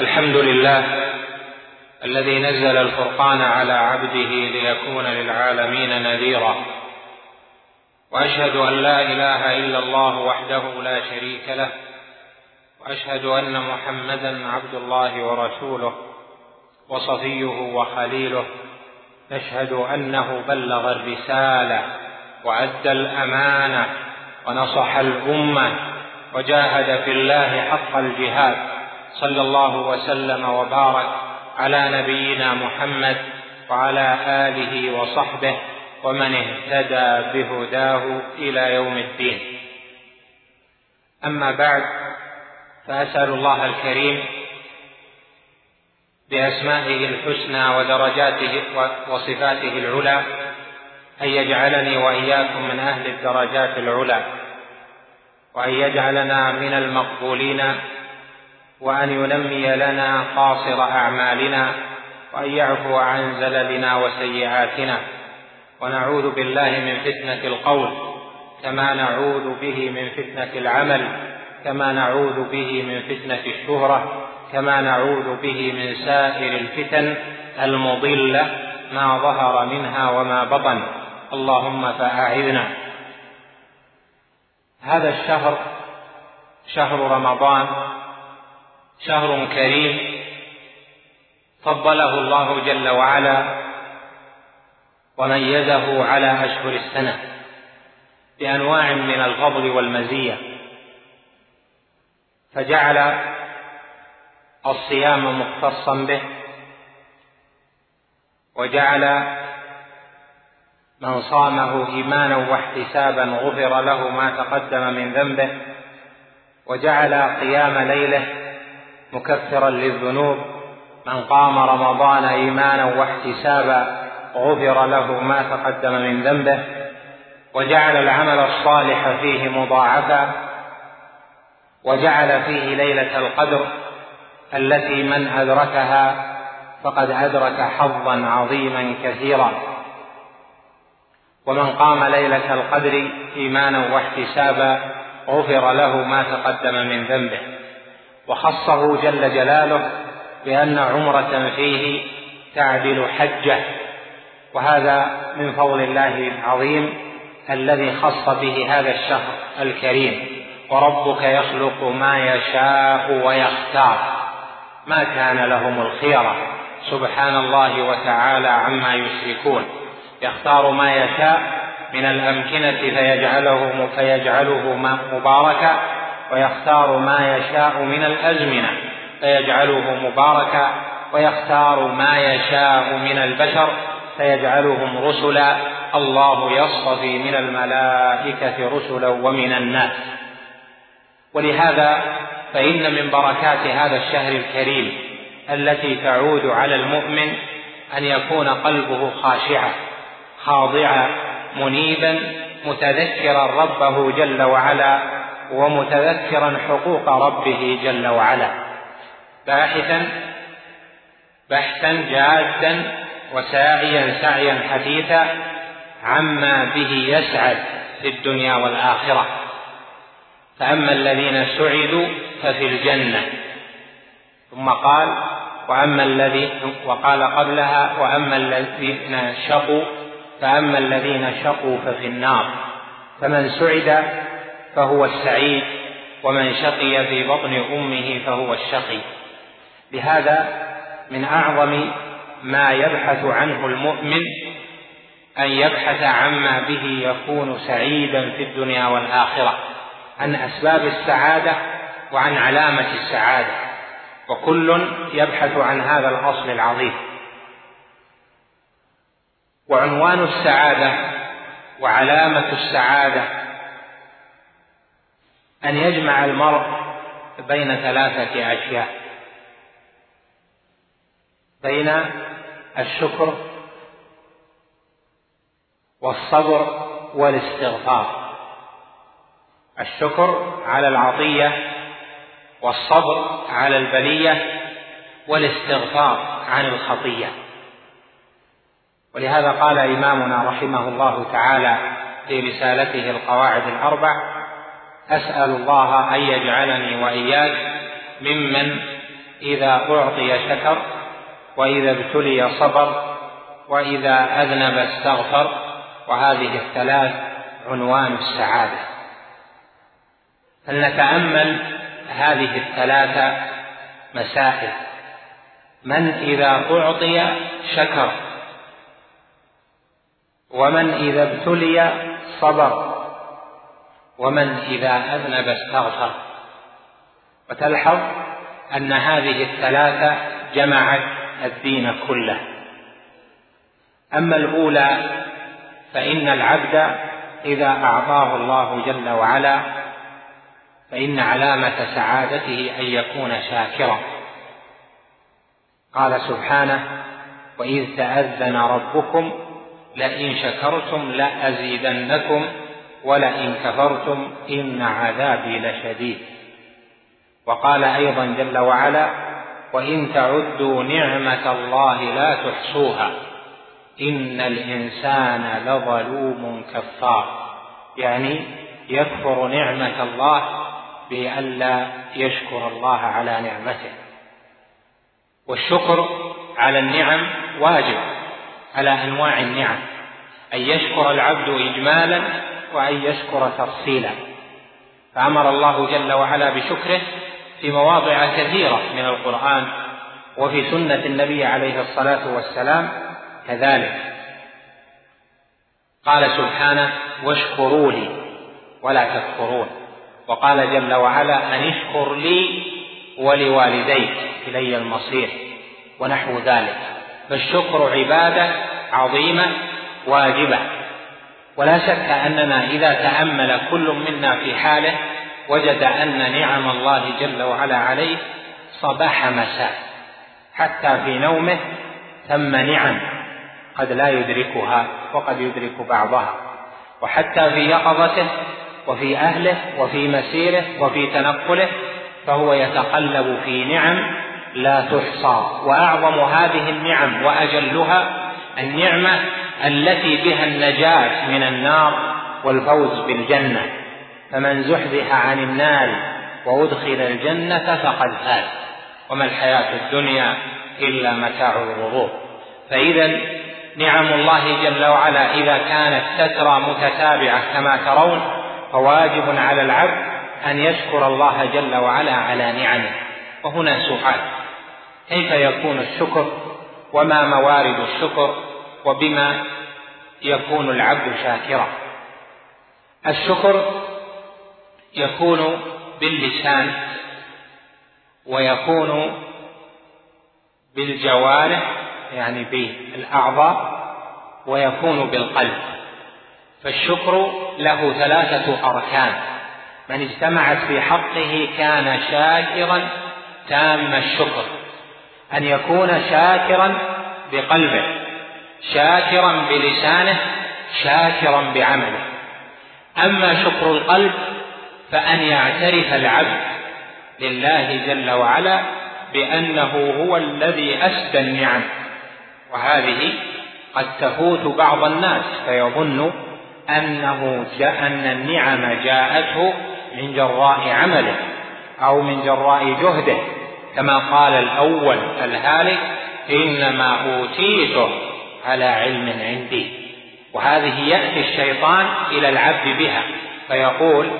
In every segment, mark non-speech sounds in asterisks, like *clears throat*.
الحمد لله الذي نزل الفرقان على عبده ليكون للعالمين نذيرا. وأشهد أن لا إله إلا الله وحده لا شريك له. وأشهد أن محمدا عبد الله ورسوله وصفيه وخليله. نشهد أنه بلغ الرسالة وأدى الأمانة ونصح الأمة وجاهد في الله حق الجهاد. صلى الله وسلم وبارك على نبينا محمد وعلى آله وصحبه ومن اهتدى بهداه إلى يوم الدين. أما بعد فأسأل الله الكريم بأسمائه الحسنى ودرجاته وصفاته العلى أن يجعلني وإياكم من أهل الدرجات العلى وأن يجعلنا من المقبولين وأن ينمي لنا قاصر أعمالنا وأن يعفو عن زللنا وسيئاتنا. ونعوذ بالله من فتنة القول كما نعوذ به من فتنة العمل كما نعوذ به من فتنة الشهرة كما نعوذ به من سائر الفتن المضلة ما ظهر منها وما بطن. اللهم فأعذنا. هذا الشهر شهر رمضان شهر كريم فضله الله جل وعلا وميزه على أشهر السنة بأنواع من الفضل والمزية فجعل الصيام مختصا به وجعل من صامه ايمانا واحتسابا غفر له ما تقدم من ذنبه وجعل قيام ليله مكفرا للذنوب. من قام رمضان إيمانا واحتسابا غفر له ما تقدم من ذنبه وجعل العمل الصالح فيه مضاعفا وجعل فيه ليلة القدر التي من أدركها فقد أدرك حظا عظيما كثيرا. ومن قام ليلة القدر إيمانا واحتسابا غفر له ما تقدم من ذنبه. وخصه جل جلاله بأن عمرة فيه تعدل حجة وهذا من فضل الله العظيم الذي خص به هذا الشهر الكريم. وربك يخلق ما يشاء ويختار. ما كان لهم الخيرة سبحان الله وتعالى عما يشركون. يختار ما يشاء من الأمكنة فيجعله فيجعله مباركا ويختار ما يشاء من الأزمنة فيجعله مباركا ويختار ما يشاء من البشر فيجعلهم رسلا الله يصطفي من الملائكة رسلا ومن الناس. ولهذا فإن من بركات هذا الشهر الكريم التي تعود على المؤمن أن يكون قلبه خاشعا خاضعا منيبا متذكرا ربه جل وعلا ومتذكرا حقوق ربه جل وعلا. باحثا بحثا جادا وساعيا سعيا حثيثا عما به يسعد في الدنيا والآخرة. فأما الذين سعدوا ففي الجنة. ثم قال وأما الذي وقال قبلها وأما الذين شقوا فأما الذين شقوا ففي النار. فمن سعد فهو السعيد ومن شقي في بطن أمه فهو الشقي. لهذا من أعظم ما يبحث عنه المؤمن أن يبحث عما به يكون سعيدا في الدنيا والآخرة عن أسباب السعادة وعن علامة السعادة. وكل يبحث عن هذا الأصل العظيم. وعنوان السعادة وعلامة السعادة أن يجمع المرء بين ثلاثة أشياء. بين الشكر والصبر والاستغفار. الشكر على العطية والصبر على البلية والاستغفار عن الخطية. ولهذا قال إمامنا رحمه الله تعالى في رسالته القواعد الأربع أسأل الله أن يجعلني وإياك ممن إذا أعطي شكر وإذا ابتلي صبر وإذا أذنب استغفر وهذه الثلاث عنوان السعادة. فلنتأمل هذه الثلاث مسائل. من إذا أعطي شكر ومن إذا ابتلي صبر ومن إذا أذنب استغفر. وتلحظ أن هذه الثلاثة جمعت الدين كله. أما الأولى فإن العبد إذا أعطاه الله جل وعلا فإن علامة سعادته أن يكون شاكرا. قال سبحانه وإذ تأذن ربكم لئن شكرتم لأزيدنكم ولئن كفرتم إن عذابي لشديد. وقال أيضا جل وعلا وإن تعدوا نعمة الله لا تحصوها إن الإنسان لظلوم كفار. يعني يكفر نعمة الله بألا يشكر الله على نعمته. والشكر على النعم واجب على أنواع النعم. أن يشكر العبد اجمالا وان يشكر تفصيلا. فأمر الله جل وعلا بشكره في مواضع كثيرة من القرآن وفي سنة النبي عليه الصلاة والسلام كذلك. قال سبحانه واشكروا لي ولا تكفرون وقال جل وعلا أن اشكر لي ولوالديك إلي المصير ونحو ذلك. فالشكر عبادة عظيمة واجبة ولا شك أننا إذا تأمل كل منا في حاله وجد أن نعم الله جل وعلا عليه صباح مساء. حتى في نومه ثم نعم قد لا يدركها وقد يدرك بعضها. وحتى في يقظته وفي أهله وفي مسيره وفي تنقله فهو يتقلب في نعم لا تحصى. وأعظم هذه النعم وأجلها النعمة التي بها النجاة من النار والفوز بالجنة. فمن زحزح عن النار وأدخل الجنة فقد فاز. وما الحياة الدنيا إلا متاع الغرور. فإذا نعم الله جل وعلا إذا كانت تترى متتابعة كما ترون فواجب على العبد أن يشكر الله جل وعلا على نعمه. وهنا سؤال كيف يكون الشكر؟ وما موارد الشكر؟ وبما يكون العبد شاكرا. الشكر يكون باللسان ويكون بالجوارح يعني بالأعضاء ويكون بالقلب. فالشكر له ثلاثة أركان. من اجتمعت في حقه كان شاكرا تام الشكر. أن يكون شاكرا بقلبه. شاكرا بلسانه شاكرا بعمله. أما شكر القلب فأن يعترف العبد لله جل وعلا بأنه هو الذي أسدى النعم. وهذه قد تفوت بعض الناس فيظن أنه جاء ان النعم جاءته من جراء عمله أو من جراء جهده. كما قال الأول الهالك إنما أوتيته على علم عندي. وهذه يأتي الشيطان إلى العبد بها فيقول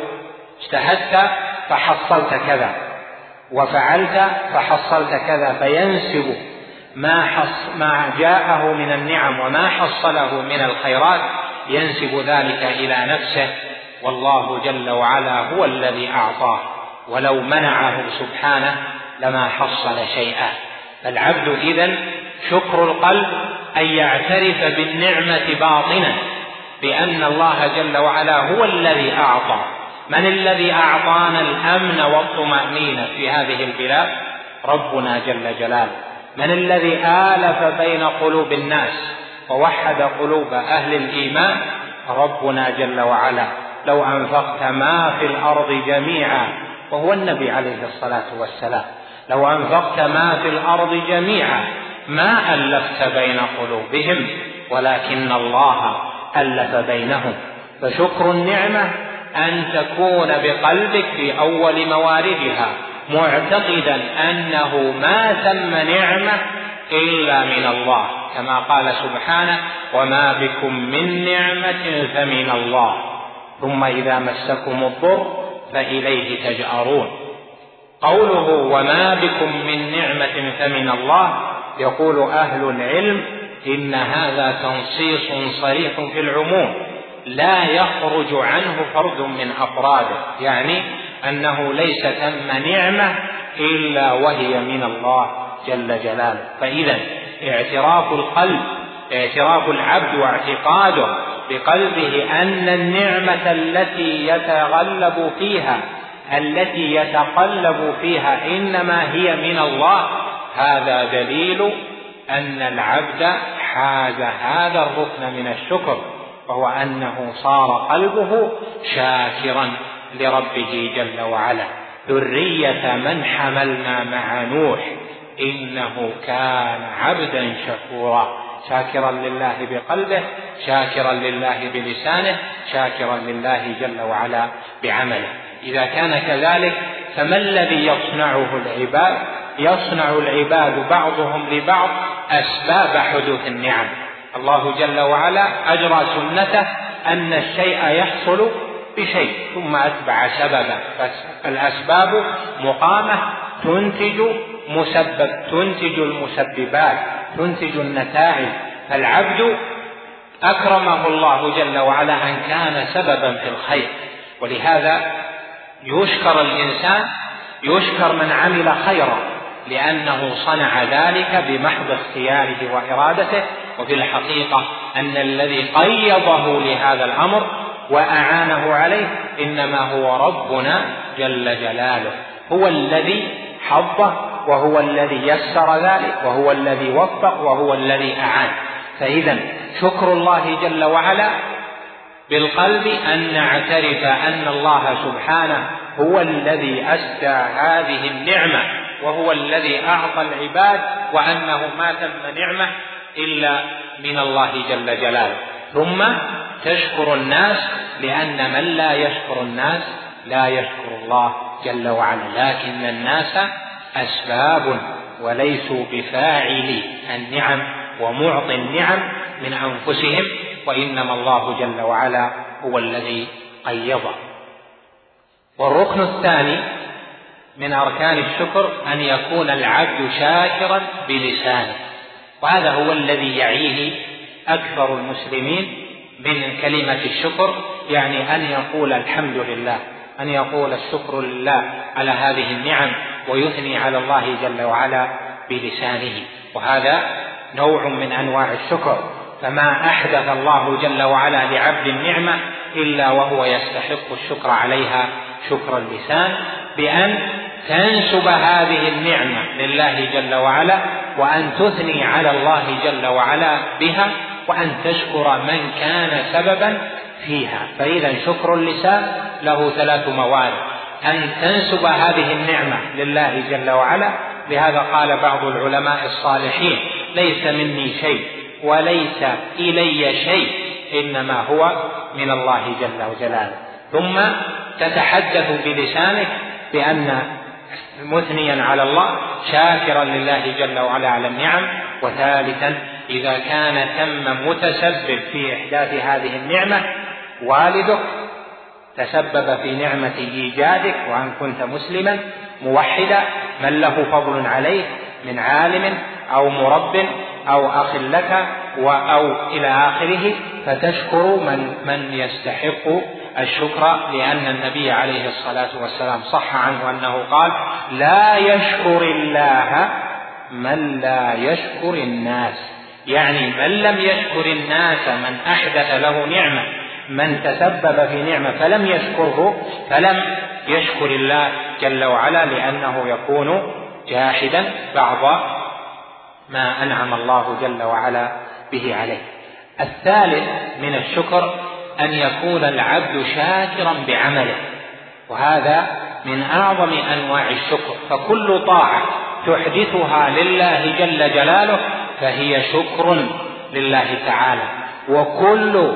اجتهدت فحصلت كذا وفعلت فحصلت كذا فينسب ما حص ما جاءه من النعم وما حصله من الخيرات ينسب ذلك إلى نفسه والله جل وعلا هو الذي أعطاه ولو منعه سبحانه لما حصل شيئا. فالعبد اذا شكر القلب أن يعترف بالنعمة باطنا بأن الله جل وعلا هو الذي أعطى. من الذي أعطانا الأمن والطمأنينة في هذه البلاد؟ ربنا جل جلاله. من الذي آلف بين قلوب الناس ووحد قلوب أهل الإيمان؟ ربنا جل وعلا. لو أنفقت ما في الأرض جميعا وهو النبي عليه الصلاة والسلام. لو أنفقت ما في الأرض جميعا ما ألفت بين قلوبهم ولكن الله ألف بينهم. فشكر النعمة أن تكون بقلبك في أول مواردها معتقدا أنه ما ثم نعمة إلا من الله. كما قال سبحانه وما بكم من نعمة فمن الله. ثم إذا مسكم الضر فإليه تجأرون. قوله وما بكم من نعمة فمن الله يقول أهل العلم إن هذا تنصيص صريح في العموم لا يخرج عنه فرد من أفراده يعني أنه ليس ثم نعمة إلا وهي من الله جل جلاله. فإذا اعتراف القلب اعتراف العبد واعتقاده بقلبه أن النعمة التي يتغلب فيها التي يتقلب فيها إنما هي من الله هذا دليل أن العبد حاز هذا الركن من الشكر وهو أنه صار قلبه شاكرا لربه جل وعلا. ذرية من حملنا مع نوح إنه كان عبدا شكورا. شاكرا لله بقلبه شاكرا لله بلسانه شاكرا لله جل وعلا بعمله. إذا كان كذلك فما الذي يصنعه العباد؟ يصنع العباد بعضهم لبعض أسباب حدوث النعم. الله جل وعلا أجرى سنته أن الشيء يحصل بشيء ثم أتبع سببا فالأسباب مقامة تنتج مسبب تنتج المسببات تنتج النتائج. فالعبد أكرمه الله جل وعلا أن كان سببا في الخير. ولهذا يشكر الإنسان يشكر من عمل خيرا. لأنه صنع ذلك بمحض اختياره وإرادته وفي الحقيقة أن الذي قيضه لهذا الأمر وأعانه عليه إنما هو ربنا جل جلاله. هو الذي حضه وهو الذي يسر ذلك وهو الذي وفق وهو الذي أعان. فإذا شكر الله جل وعلا بالقلب أن نعترف أن الله سبحانه هو الذي أسدى هذه النعمة. وهو الذي أعطى العباد وأنه ما تم نعمة إلا من الله جل جلاله. ثم تشكر الناس لأن من لا يشكر الناس لا يشكر الله جل وعلا. لكن الناس أسباب وليسوا بفاعلي النعم ومعطي النعم من أنفسهم وإنما الله جل وعلا هو الذي قيضه والركن الثاني من أركان الشكر أن يكون العبد شاكرا بلسانه. وهذا هو الذي يعيه أكثر المسلمين من كلمة الشكر يعني أن يقول الحمد لله أن يقول الشكر لله على هذه النعم ويثني على الله جل وعلا بلسانه. وهذا نوع من أنواع الشكر. فما أحدث الله جل وعلا لعبد النعمة إلا وهو يستحق الشكر عليها شكر اللسان بأن تنسب هذه النعمة لله جل وعلا وأن تثني على الله جل وعلا بها وأن تشكر من كان سببا فيها. فإذا شكر اللسان له ثلاث موارد. أن تنسب هذه النعمة لله جل وعلا لهذا قال بعض العلماء الصالحين ليس مني شيء وليس إلي شيء إنما هو من الله جل وجلاله. ثم تتحدث بلسانك بأن مثنيا على الله شاكرا لله جل وعلا على النعم وثالثا إذا كان تم متسبب في إحداث هذه النعمة والدك تسبب في نعمة إيجادك وأن كنت مسلما موحدا من له فضل عليك من عالم أو مرب أو أخ لك أو إلى آخره فتشكر من من يستحق الشكر لأن النبي عليه الصلاة والسلام صح عنه أنه قال لا يشكر الله من لا يشكر الناس. يعني من لم يشكر الناس من أحدث له نعمة من تسبب في نعمة فلم يشكره فلم يشكر الله جل وعلا لأنه يكون جاحدا بعض ما أنعم الله جل وعلا به عليه. الثالث من الشكر أن يكون العبد شاكرا بعمله. وهذا من أعظم أنواع الشكر. فكل طاعة تحدثها لله جل جلاله فهي شكر لله تعالى. وكل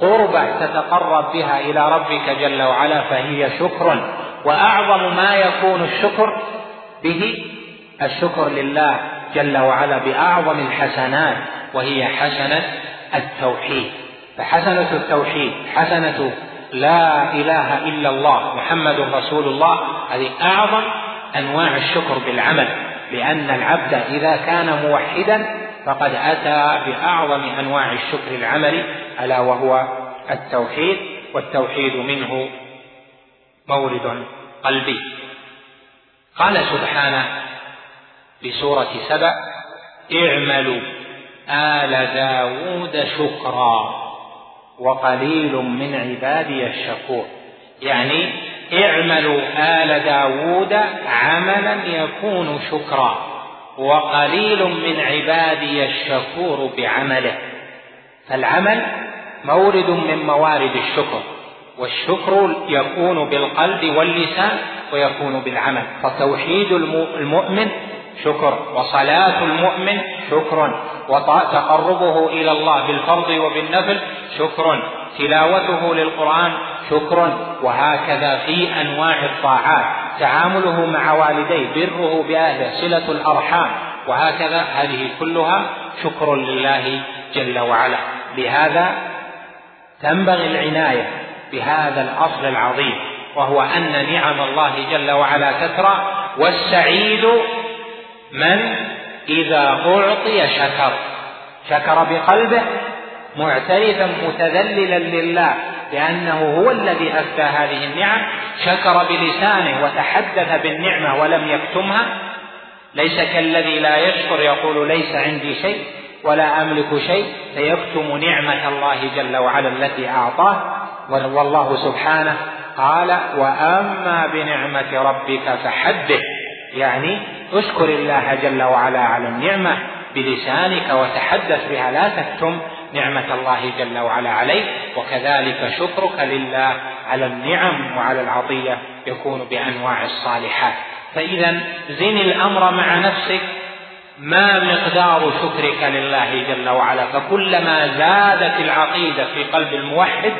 قربة تتقرب بها إلى ربك جل وعلا فهي شكر. وأعظم ما يكون الشكر به الشكر لله جل وعلا بأعظم الحسنات وهي حسنة التوحيد. فحسنة التوحيد حسنة لا إله إلا الله محمد رسول الله. هذه أعظم أنواع الشكر بالعمل لأن العبد إذا كان موحدا فقد أتى بأعظم أنواع الشكر العملي ألا وهو التوحيد والتوحيد منه مورد قلبي. قال سبحانه في سورة سبأ اعملوا آل داود شكرا. وقليل من عبادي الشكور يعني اعملوا آل داود عملا يكون شكرا وقليل من عبادي الشكور بعمله. فالعمل مورد من موارد الشكر والشكر يكون بالقلب واللسان ويكون بالعمل. فتوحيد المؤمن شكر. وصلاة المؤمن شكر. وتقربه إلى الله بالفرض وبالنفل شكر. تلاوته للقرآن شكر. وهكذا في أنواع الطاعات. تعامله مع والديه بره بأهله صلة الأرحام. وهكذا هذه كلها شكر لله جل وعلا. لهذا تنبغي العناية بهذا الأصل العظيم. وهو أن نعم الله جل وعلا كثرة. والسعيد من إذا أعطي شكر. شكر بقلبه معترفا متذللا لله لأنه هو الذي أفدى هذه النعم. شكر بلسانه وتحدث بالنعمة ولم يكتمها. ليس كالذي لا يشكر يقول ليس عندي شيء ولا أملك شيء. فيكتم نعمة الله جل وعلا التي أعطاه. والله سبحانه قال وأما بنعمة ربك فحدث. يعني اشكر الله جل وعلا على النعمة بلسانك وتحدث بها لا تكتم نعمة الله جل وعلا عليك وكذلك شكرك لله على النعم وعلى العطية يكون بأنواع الصالحات. فإذا زن الأمر مع نفسك ما مقدار شكرك لله جل وعلا؟ فكلما زادت العقيدة في قلب الموحد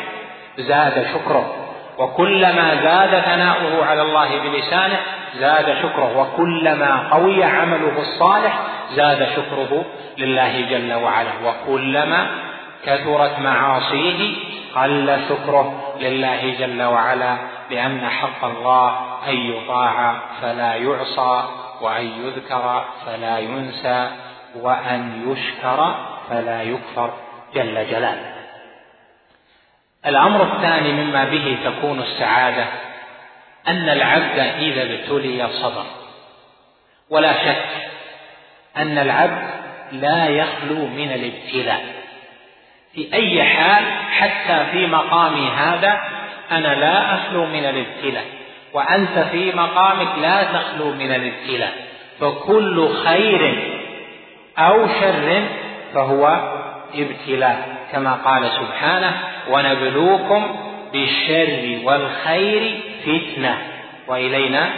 زاد شكره. وكلما زاد ثناؤه على الله بلسانه زاد شكره وكلما قوي عمله الصالح زاد شكره لله جل وعلا. وكلما كثرت معاصيه قل شكره لله جل وعلا لأن حق الله أن يطاع فلا يعصى وأن يذكر فلا ينسى وأن يشكر فلا يكفر. جل جلاله. الأمر الثاني مما به تكون السعادة أن العبد إذا ابتلي صبر. ولا شك أن العبد لا يخلو من الابتلاء. في أي حال حتى في مقامي هذا أنا لا أخلو من الابتلاء وأنت في مقامك لا تخلو من الابتلاء. فكل خير أو شر فهو ابتلاء كما قال سبحانه ونبلوكم بالشر والخير فتنة وإلينا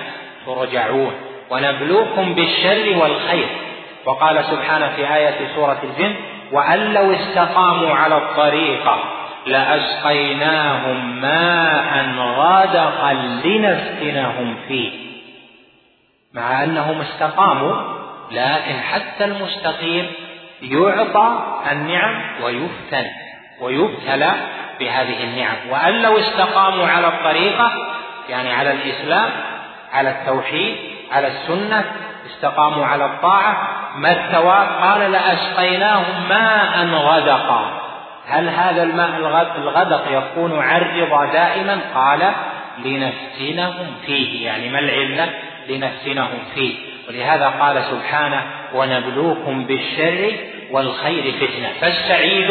ترجعون. ونبلوكم بالشر والخير. وقال سبحانه في آية سورة الجن وأن لو استقاموا على الطريقة لأسقيناهم ماء غدقا لنفتنهم فيه. مع أنهم استقاموا لكن حتى المستقيم يعطى النعم ويفتن. ويبتلى بهذه النعم. وأن لو استقاموا على الطريقة يعني على الإسلام على التوحيد على السنة استقاموا على الطاعة ما الثواب؟ قال لأسقيناهم ماء غدقا. هل هذا الماء الغدق يكون عرض دائما؟ قال لنفتنهم فيه. يعني ما العلة؟ لنفتنهم فيه. ولهذا قال سبحانه ونبلوكم بالشر والخير فتنة. فالسعيد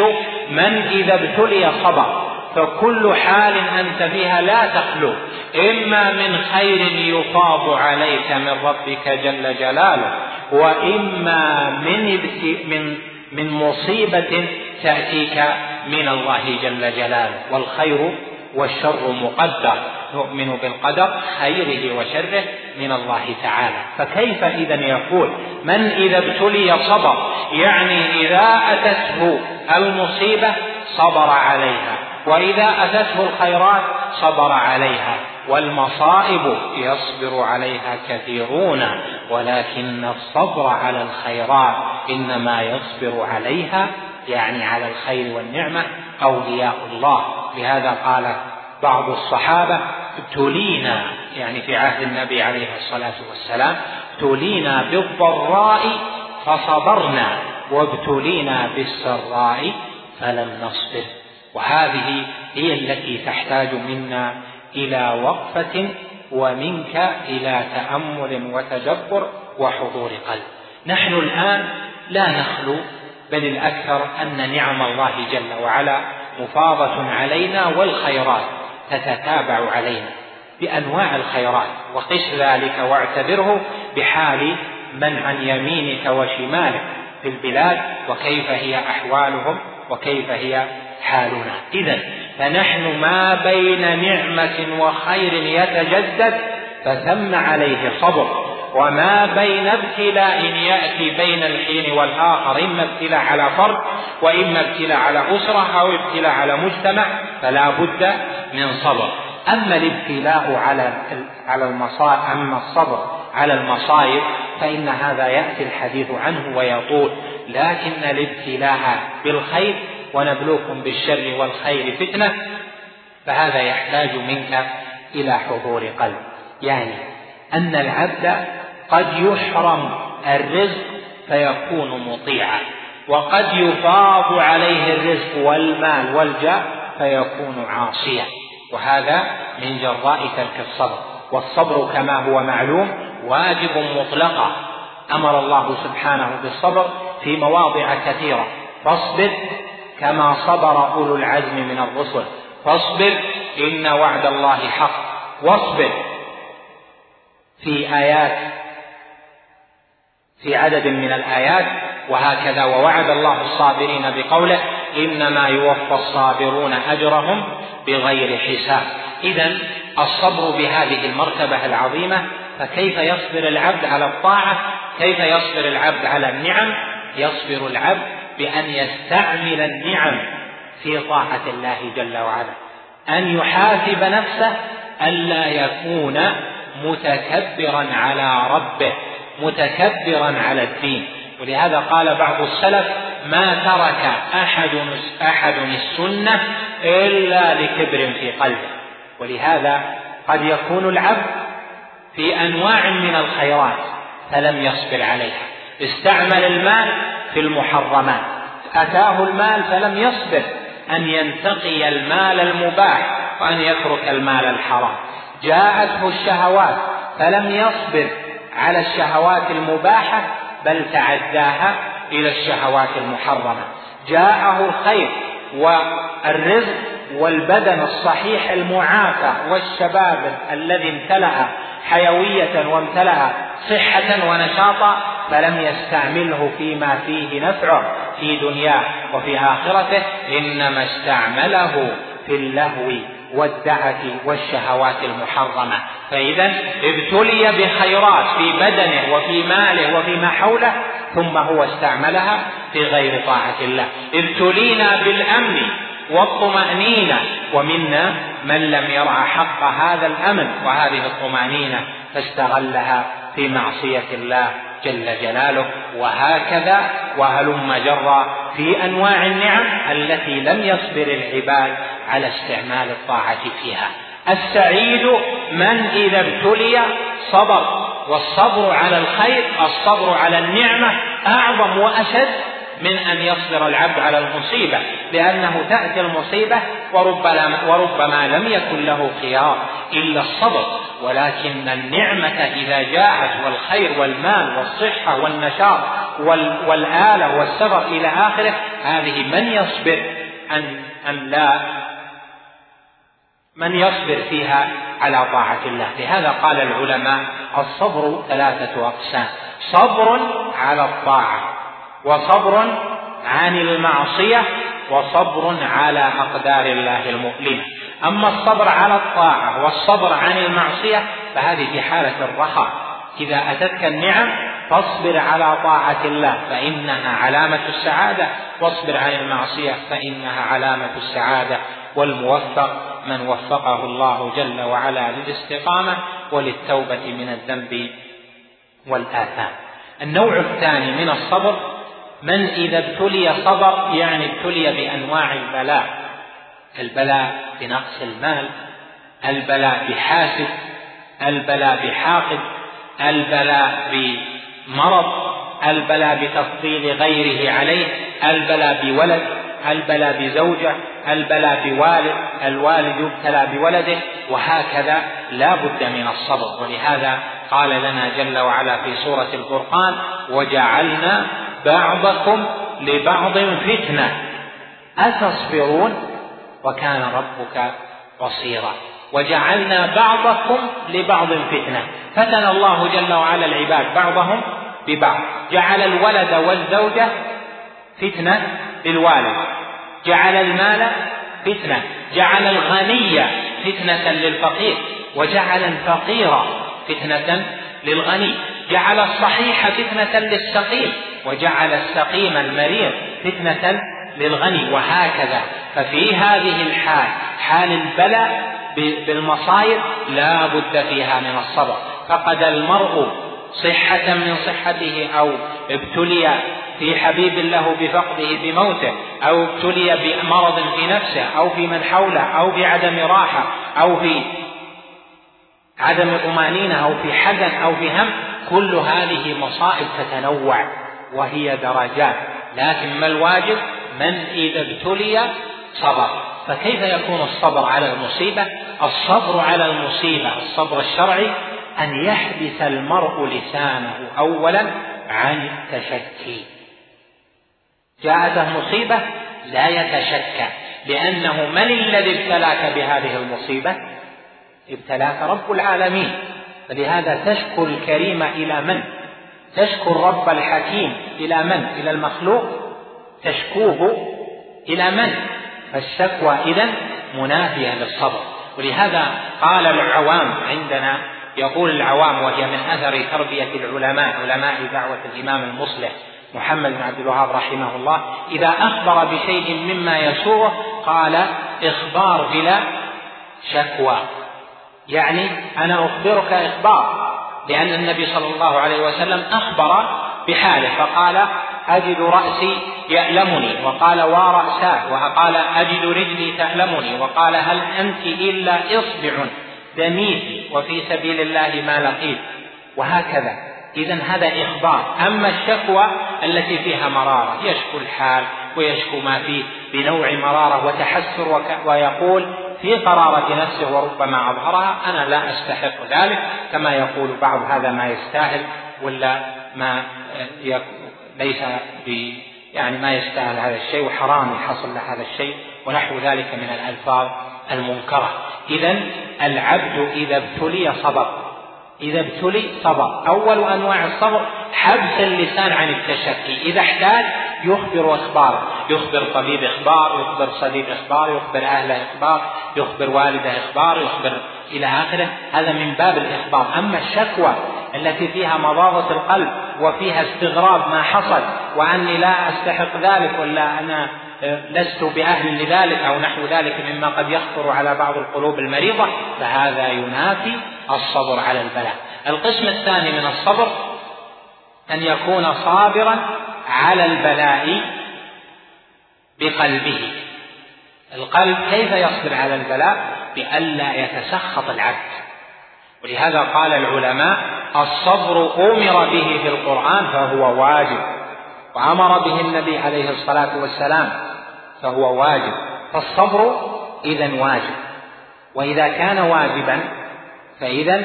من إذا ابتلي صبر فكل حال أنت فيها لا تخلو. إما من خير يفاض عليك من ربك جل جلاله وإما من من من مصيبة تأتيك من الله جل جلاله. والخير والشر مقدر. نؤمن بالقدر خيره وشره من الله تعالى. فكيف اذا يقول من إذا ابتلي صبر؟ يعني إذا أتته المصيبة صبر عليها وإذا أتته الخيرات صبر عليها والمصائب يصبر عليها كثيرون ولكن الصبر على الخيرات إنما يصبر عليها يعني على الخير والنعمة أولياء الله. لهذا قال بعض الصحابة ابتلينا يعني في عهد النبي عليه الصلاة والسلام ابتلينا بالضراء فصبرنا وابتلينا بالسراء فلم نصبر. وهذه هي التي تحتاج منا إلى وقفة ومنك إلى تأمل وتدبر وحضور قلب. نحن الآن لا نخلو بل الأكثر أن نعم الله جل وعلا مفاضة علينا والخيرات. تتتابع علينا بأنواع الخيرات وقس ذلك واعتبره بحال من عن يمينك وشمالك في البلاد وكيف هي أحوالهم وكيف هي حالنا. اذا فنحن ما بين نعمة وخير يتجدد فثم عليه صبر. وما بين ابتلاء ياتي بين الحين والاخر اما ابتلاء على فرد واما ابتلاء على اسره أو ابتلاء على مجتمع فلا بد من صبر اما الابتلاء على على المصائب اما الصبر على المصائب فان هذا ياتي الحديث عنه ويطول. لكن الابتلاء بالخير ونبلوكم بالشر والخير فتنه فهذا يحتاج منك إلى حضور قلب. يعني أن العبد قد يحرم الرزق فيكون مطيعا. وقد يفاض عليه الرزق والمال والجاه فيكون عاصيا. وهذا من جراء ترك الصبر. والصبر كما هو معلوم واجب مطلقا. أمر الله سبحانه بالصبر في مواضع كثيرة. فاصبر كما صبر أولو العزم من الرسل. فاصبر إن وعد الله حق. واصبر في آيات في عدد من الآيات وهكذا ووعد الله الصابرين بقوله إنما يوفى الصابرون أجرهم بغير حساب. إذا الصبر بهذه المرتبة العظيمة فكيف يصبر العبد على الطاعة؟ كيف يصبر العبد على النعم؟ يصبر العبد بأن يستعمل النعم في طاعة الله جل وعلا. أن يحاسب نفسه ألا يكون متكبرا على ربه. متكبرا على الدين. ولهذا قال بعض السلف ما ترك أحد أحد السنة إلا لكبر في قلبه. ولهذا قد يكون العبد في أنواع من الخيرات فلم يصبر عليها. استعمل المال في المحرمات. أتاه المال فلم يصبر أن ينتقي المال المباح وأن يترك المال الحرام. جاءته الشهوات فلم يصبر على الشهوات المباحة بل تعداها إلى الشهوات المحرمة. جاءه الخير والرزق والبدن الصحيح المعافى والشباب الذي امتلأ حيوية وامتلأ صحة ونشاطا فلم يستعمله فيما فيه نفعه في دنياه وفي آخرته إنما استعمله في اللهو. والدعة والشهوات المحرمة. فإذا ابتلي بخيرات في بدنه وفي ماله وفيما حوله ثم هو استعملها في غير طاعة الله. ابتلينا بالأمن والطمأنينة. ومنا من لم يرعى حق هذا الأمن وهذه الطمأنينة فاستغلها في معصية الله جل جلاله. وهكذا وهلم جرا في أنواع النعم التي لم يصبر العباد على استعمال الطاعة فيها. السعيد من إذا ابتلي صبر والصبر على الخير الصبر على النعمة أعظم وأشد من أن يصبر العبد على المصيبة لأنه تأتي المصيبة وربما وربما لم يكن له خيار إلا الصبر. ولكن النعمة إذا جاءت والخير والمال والصحة والنشاط والآلة والسفر إلى آخره هذه من يصبر أن أن لا من يصبر فيها على طاعة الله. لهذا قال العلماء الصبر ثلاثة أقسام. صبر على الطاعة وصبر عن المعصية وصبر على أقدار الله المؤلمة أما الصبر على الطاعة والصبر عن المعصية فهذه في حالة الرخاء. إذا أتتك النعم فاصبر على طاعة الله فإنها علامة السعادة. واصبر عن المعصية فإنها علامة السعادة. والموفق من وفقه الله جل وعلا للاستقامة وللتوبة من الذنب والآثام. النوع الثاني من الصبر من إذا ابتلي صبر يعني ابتلي بأنواع البلاء. البلاء بنقص المال البلاء بحاسد البلاء بحاقد البلاء بمرض البلاء بتفضيل غيره عليه البلاء بولد البلاء بزوجة. البلاء بوالد الوالد يبتلى بولده وهكذا لا بد من الصبر. ولهذا قال لنا جل وعلا في سورة الفرقان وجعلنا بعضكم لبعض فتنة. أتصبرون؟ وكان ربك بصيرا. وجعلنا بعضكم لبعض فتنة. فتن الله جل وعلا العباد بعضهم ببعض. جعل الولد والزوجة فتنة للوالد. جعل المال فتنة جعل الغني فتنة للفقير وجعل الفقير فتنة للغني جعل الصحيح فتنة للسقيم وجعل السقيم المريض فتنة للغني. وهكذا. ففي هذه الحال حال البلاء بالمصائب لا بد فيها من الصبر. فقد المرء صحة من صحته أو ابتلي في حبيب له بفقده بموته أو ابتلي بمرض في نفسه أو في من حوله أو بعدم راحة أو في عدم طمأنينة أو في حزن أو في هم كل هذه مصائب تتنوع وهي درجات. لكن ما الواجب؟ من إذا ابتلي صبر. فكيف يكون الصبر على المصيبة؟ الصبر على المصيبة الصبر الشرعي أن يحبس المرء لسانه أولا عن التشكي. جاءته مصيبة لا يتشكى. لأنه من الذي ابتلاك بهذه المصيبة؟ ابتلاك رب العالمين. فلهذا تشكو الكريم إلى من؟ تشكو الرب الحكيم إلى من؟ إلى المخلوق؟ تشكوه إلى من؟ فالشكوى إذا منافية للصبر. ولهذا قال العوام عندنا يقول العوام وهي من أثر تربية العلماء علماء دعوة الإمام المصلح محمد بن عبد الوهاب رحمه الله إذا أخبر بشيء مما يسوءه قال إخبار بلا شكوى. يعني أنا أخبرك إخبار لأن النبي صلى الله عليه وسلم أخبر بحاله فقال أجد رأسي يألمني وقال ورأساه وقال أجد رجلي تألمني وقال هل أنت إلا إصبع دميت وفي سبيل الله ما لقيت. وهكذا. إذا هذا إخبار. أما الشكوى التي فيها مرارة يشكو الحال ويشكو ما فيه بنوع مرارة وتحسر ويقول في قرارة نفسه وربما أظهرها أنا لا أستحق ذلك كما يقول بعض هذا ما يستاهل ولا ما ليس ب يعني ما يستاهل هذا الشيء وحرام يحصل له هذا الشيء ونحو ذلك من الألفاظ المنكرة. إذا العبد إذا ابتلي صبر. إذا ابتلي صبر أول أنواع الصبر حبس اللسان عن التشكي. إذا احتاج يخبر أخبار. يخبر طبيب إخبار يخبر صديق إخبار يخبر أهله إخبار يخبر والده إخبار يخبر إلى آخره. هذا من باب الإخبار. أما الشكوى التي فيها مضاضة القلب وفيها استغراب ما حصل وأني لا أستحق ذلك ولا أنا لست بأهل لذلك أو نحو ذلك مما قد يخطر على بعض القلوب المريضة فهذا ينافي الصبر على البلاء. القسم الثاني من الصبر أن يكون صابرا على البلاء بقلبه. القلب كيف يصبر على البلاء؟ بألا يتسخط العبد. ولهذا قال العلماء الصبر أمر به في القرآن فهو واجب وأمر به النبي عليه الصلاة والسلام. فهو واجب. فالصبر إذا واجب. وإذا كان واجبا فإذا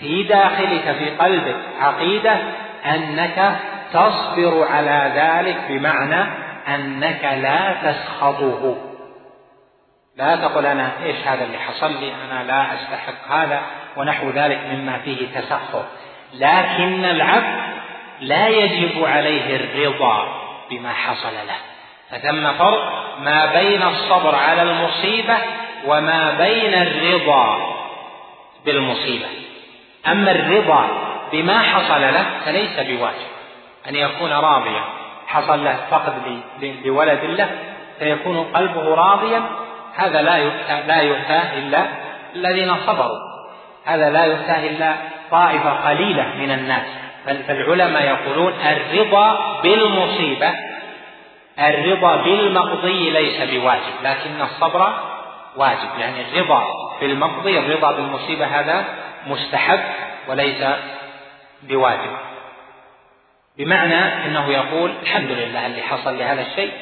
في داخلك في قلبك عقيدة أنك تصبر على ذلك بمعنى أنك لا تسخطه. لا تقول أنا إيش هذا اللي حصل لي؟ أنا لا أستحق هذا ونحو ذلك مما فيه تسخط. لكن العبد لا يجب عليه الرضا بما حصل له. فثم فرق ما بين الصبر على المصيبة وما بين الرضا بالمصيبة. أما الرضا بما حصل له فليس بواجب. أن يكون راضيا حصل له فقد لولد له فيكون قلبه راضيا هذا لا لا يؤتاه إلا الذين صبروا. هذا لا يؤتاه إلا طائفة قليلة من الناس. فالعلماء يقولون الرضا بالمصيبة الرضا بالمقضي ليس بواجب لكن الصبر واجب. يعني الرضا بالمقضي الرضا بالمصيبة هذا مستحب وليس بواجب. بمعنى إنه يقول الحمد لله اللي حصل لي هذا الشيء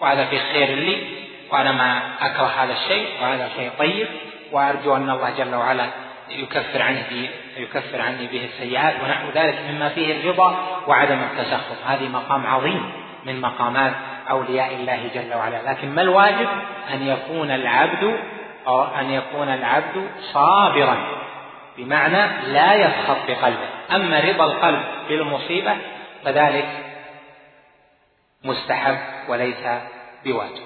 وهذا في خير لي وأنا ما أكره هذا الشيء وهذا شيء طيب وأرجو أن الله جل وعلا يكفر عنه يكفر عني به السيئات ونحو ذلك مما فيه الرضا وعدم التسخط. هذه مقام عظيم من مقامات أولياء الله جل وعلا. لكن ما الواجب؟ أن يكون العبد أو أن يكون العبد صابرا. بمعنى لا يسخط بقلبه أما رضا القلب بالمصيبة فذلك مستحب وليس بواجب.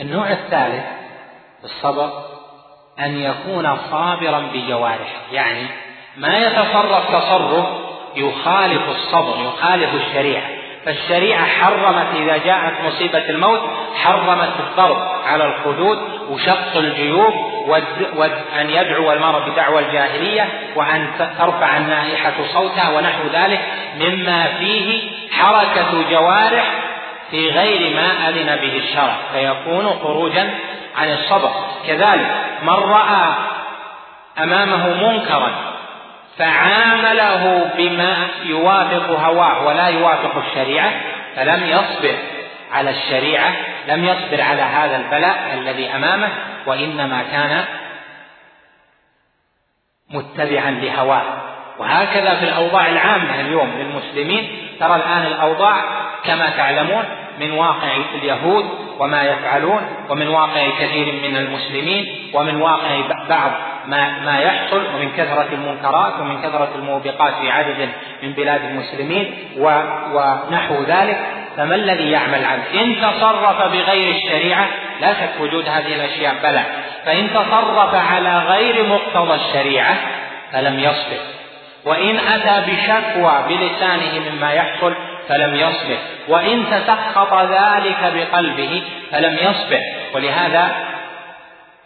النوع الثالث الصبر أن يكون صابرا بجوارحه. يعني ما يتصرف تصرف يخالف الصبر يخالف الشريعة. فالشريعة حرمت إذا جاءت مصيبة الموت حرمت الضرب على الخدود وشق الجيوب وأن يدعو المرء بدعوى الجاهلية وأن ترفع النائحة صوتها ونحو ذلك مما فيه حركة جوارح في غير ما أذن به الشرع. فيكون خروجا عن الصبر. كذلك من رأى أمامه منكرا فعامله بما يوافق هواه ولا يوافق الشريعة فلم يصبر على الشريعة لم يصبر على هذا البلاء الذي أمامه وإنما كان متبعا لهواه. وهكذا في الأوضاع العامة اليوم للمسلمين. ترى الآن الأوضاع كما تعلمون من واقع اليهود وما يفعلون ومن واقع كثير من المسلمين ومن واقع بعض ما ما يحصل ومن كثرة المنكرات ومن كثرة الموبقات في عدد من بلاد المسلمين ونحو ذلك فما الذي يعمل عنه إن تصرف بغير الشريعة لا شك وجود هذه الأشياء بلى. فإن تصرف على غير مقتضى الشريعة فلم يصبر. وإن أتى بشكوى بلسانه مما يحصل فلم يصبر. وإن تسخط ذلك بقلبه فلم يصبر. ولهذا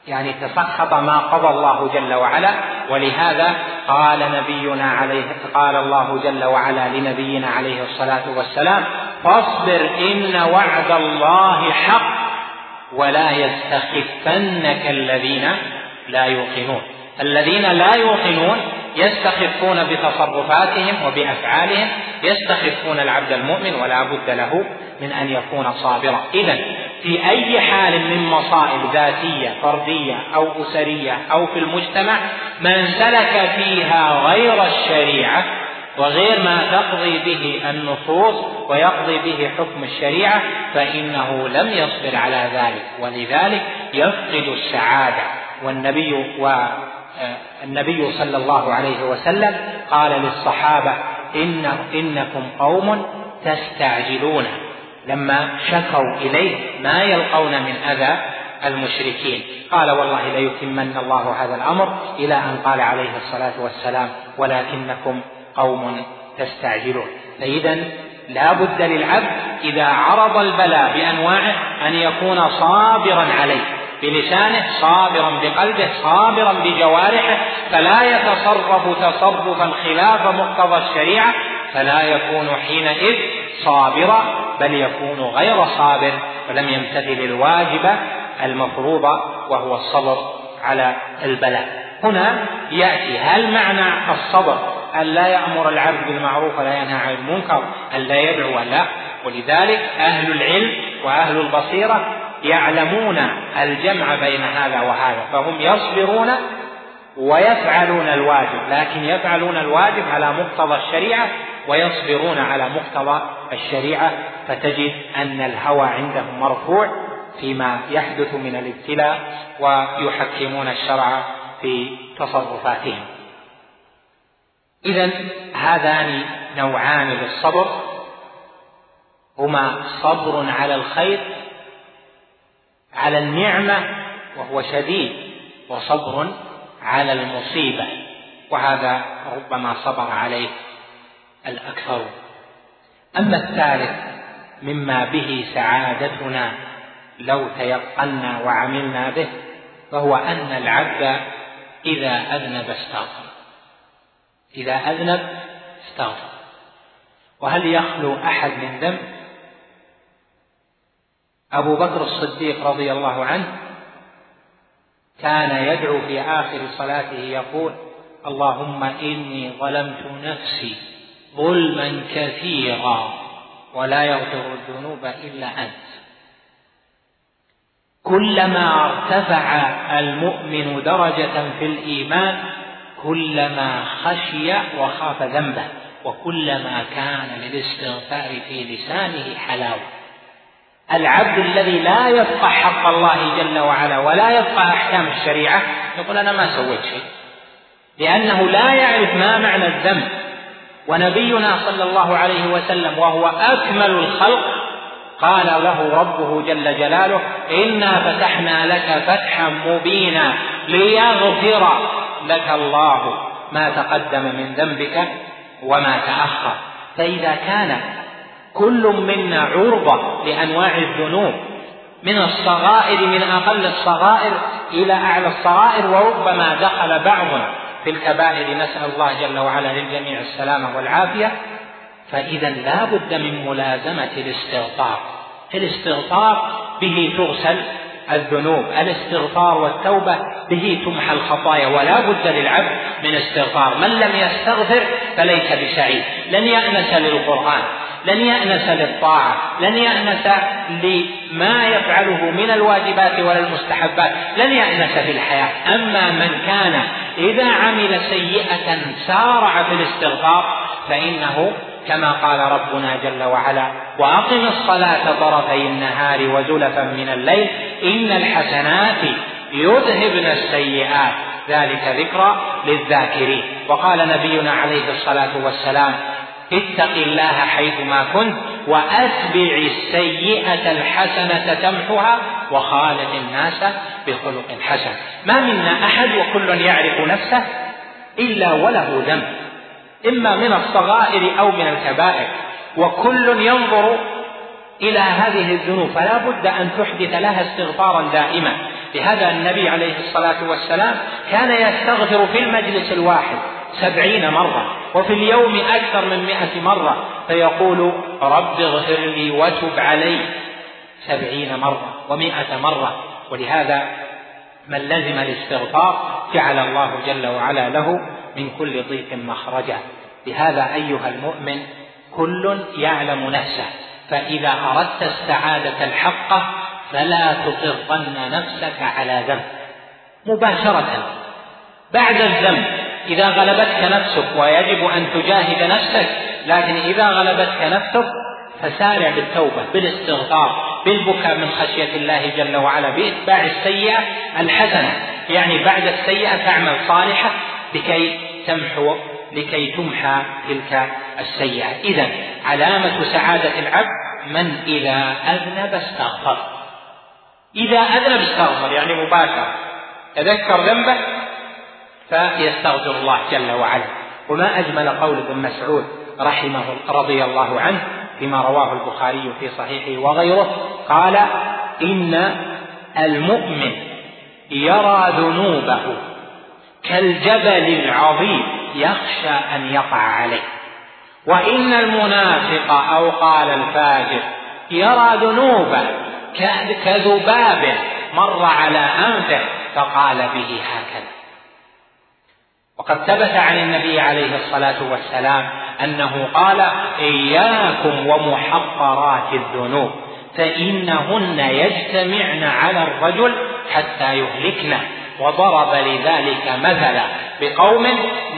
يعني تسخط ما قضى الله جل وعلا ولهذا قال نبينا عليه قال الله جل وعلا لنبينا عليه الصلاة والسلام فاصبر إن وعد الله حق ولا يستخفنك الذين لا يوقنون. الذين لا يوقنون يستخفون بتصرفاتهم وبأفعالهم يستخفون العبد المؤمن ولا بد له من أن يكون صابرا. اذا في أي حال من مصائب ذاتية فردية أو أسرية أو في المجتمع من سلك فيها غير الشريعة وغير ما تقضي به النصوص ويقضي به حكم الشريعة فإنه لم يصبر على ذلك. ولذلك يفقد السعادة. والنبي و النبي صلى الله عليه وسلم قال للصحابة إن إنكم قوم تستعجلون. لما شكوا إليه ما يلقون من أذى المشركين. قال والله ليتمن الله هذا الأمر إلى أن قال عليه الصلاة والسلام ولكنكم قوم تستعجلون. فإذا لا بد للعبد إذا عرض البلاء بأنواعه أن يكون صابرا عليه بلسانه صابرا بقلبه صابرا بجوارحه فلا يتصرف تصرفا خلاف مقتضى الشريعة فلا يكون حينئذ صابرا بل يكون غير صابر ولم يمتثل الواجب المفروض وهو الصبر على البلاء. هنا يأتي هل معنى الصبر؟ أن لا يأمر العبد بالمعروف ولا ينهى عن المنكر أن لا يدعو لا ولذلك أهل العلم وأهل البصيرة يعلمون الجمع بين هذا وهذا فهم يصبرون ويفعلون الواجب لكن يفعلون الواجب على مقتضى الشريعة ويصبرون على مقتضى الشريعة فتجد أن الهوى عندهم مرفوع فيما يحدث من الابتلاء ويحكمون الشرع في تصرفاتهم. اذا هذان نوعان للصبر. هما صبر على الخير على النعمة وهو شديد وصبر على المصيبة وهذا ربما صبر عليه الأكثر. أما الثالث مما به سعادتنا لو تيقنا وعملنا به فهو أن العبد إذا أذنب استغفر. إذا أذنب استغفر. وهل يخلو أحد من ذنب؟ أبو بكر الصديق رضي الله عنه كان يدعو في آخر صلاته يقول اللهم إني ظلمت نفسي ظلما كثيرا ولا يغفر الذنوب إلا أنت. كلما ارتفع المؤمن درجة في الإيمان كلما خشي وخاف ذنبه وكلما كان للاستغفار في لسانه حلاوة. العبد الذي لا يفقه حق الله جل وعلا ولا يفقه أحكام الشريعة يقول أنا ما سويت شيء. لأنه لا يعرف ما معنى الذنب. ونبينا صلى الله عليه وسلم وهو أكمل الخلق قال له ربه جل جلاله إنا فتحنا لك فتحا مبينا ليغفر لك الله ما تقدم من ذنبك وما تأخر. فإذا كان كل منا عرضة لأنواع الذنوب. من الصغائر من أقل الصغائر إلى أعلى الصغائر وربما دخل بعضنا في الكبائر. نسأل الله جل وعلا للجميع السلامة والعافية. فإذا لا بد من ملازمة الاستغفار. الاستغفار به تغسل الذنوب. الاستغفار والتوبة به تمحى الخطايا. ولا بد للعبد من استغفار. من لم يستغفر فليس بسعيد. لن يأنس للقرآن. لن يأنس للطاعة لن يأنس لما يفعله من الواجبات ولا المستحبات لن يأنس في الحياة. أما من كان إذا عمل سيئة سارع في الاستغفار فإنه كما قال ربنا جل وعلا وأقم الصلاة طرفي النهار وزلفا من الليل إن الحسنات يذهبن السيئات. ذلك ذكرى للذاكرين. وقال نبينا عليه الصلاة والسلام اتق الله حيثما كنت وأتبع السيئة الحسنة تمحها وخالق الناس بخلق حسن. ما منا أحد وكل يعرف نفسه إلا وله ذنب. إما من الصغائر أو من الكبائر. وكل ينظر إلى هذه الذنوب. فلا بد أن تحدث لها استغفارا دائما. لهذا النبي عليه الصلاة والسلام كان يستغفر في المجلس الواحد. سبعين مرة وفي اليوم أكثر من مئة مرة فيقول رب اغفر لي وتب علي. سبعين مرة ومئة مرة ولهذا من لزم الاستغفار جعل الله جل وعلا له من كل ضيق مخرجا لهذا أيها المؤمن كل يعلم نفسه فإذا أردت السعادة الحقة فلا تقرن نفسك على ذنب. مباشرة بعد الذنب إذا غلبتك نفسك ويجب أن تجاهد نفسك لكن إذا غلبتك نفسك فسارع بالتوبة بالاستغفار بالبكاء من خشية الله جل وعلا بإتباع السيئة الحسنة. يعني بعد السيئة تعمل صالحة لكي تمحو لكي تمحى تلك السيئة. إذا علامة سعادة العبد من إذا أذنب استغفر. إذا أذنب استغفر يعني مباشرة تذكر ذنبه فيستغفر الله جل وعلا. وما أجمل قول ابن مسعود رحمه رضي الله عنه فيما رواه البخاري في صحيحه وغيره قال إن المؤمن يرى ذنوبه كالجبل العظيم يخشى أن يقع عليه. وإن المنافق أو قال الفاجر يرى ذنوبه كذباب مر على أنفه فقال به هكذا. وقد ثبت عن النبي عليه الصلاة والسلام أنه قال إياكم ومحقرات الذنوب فإنهن يجتمعن على الرجل حتى يهلكن. وضرب لذلك مثلا بقوم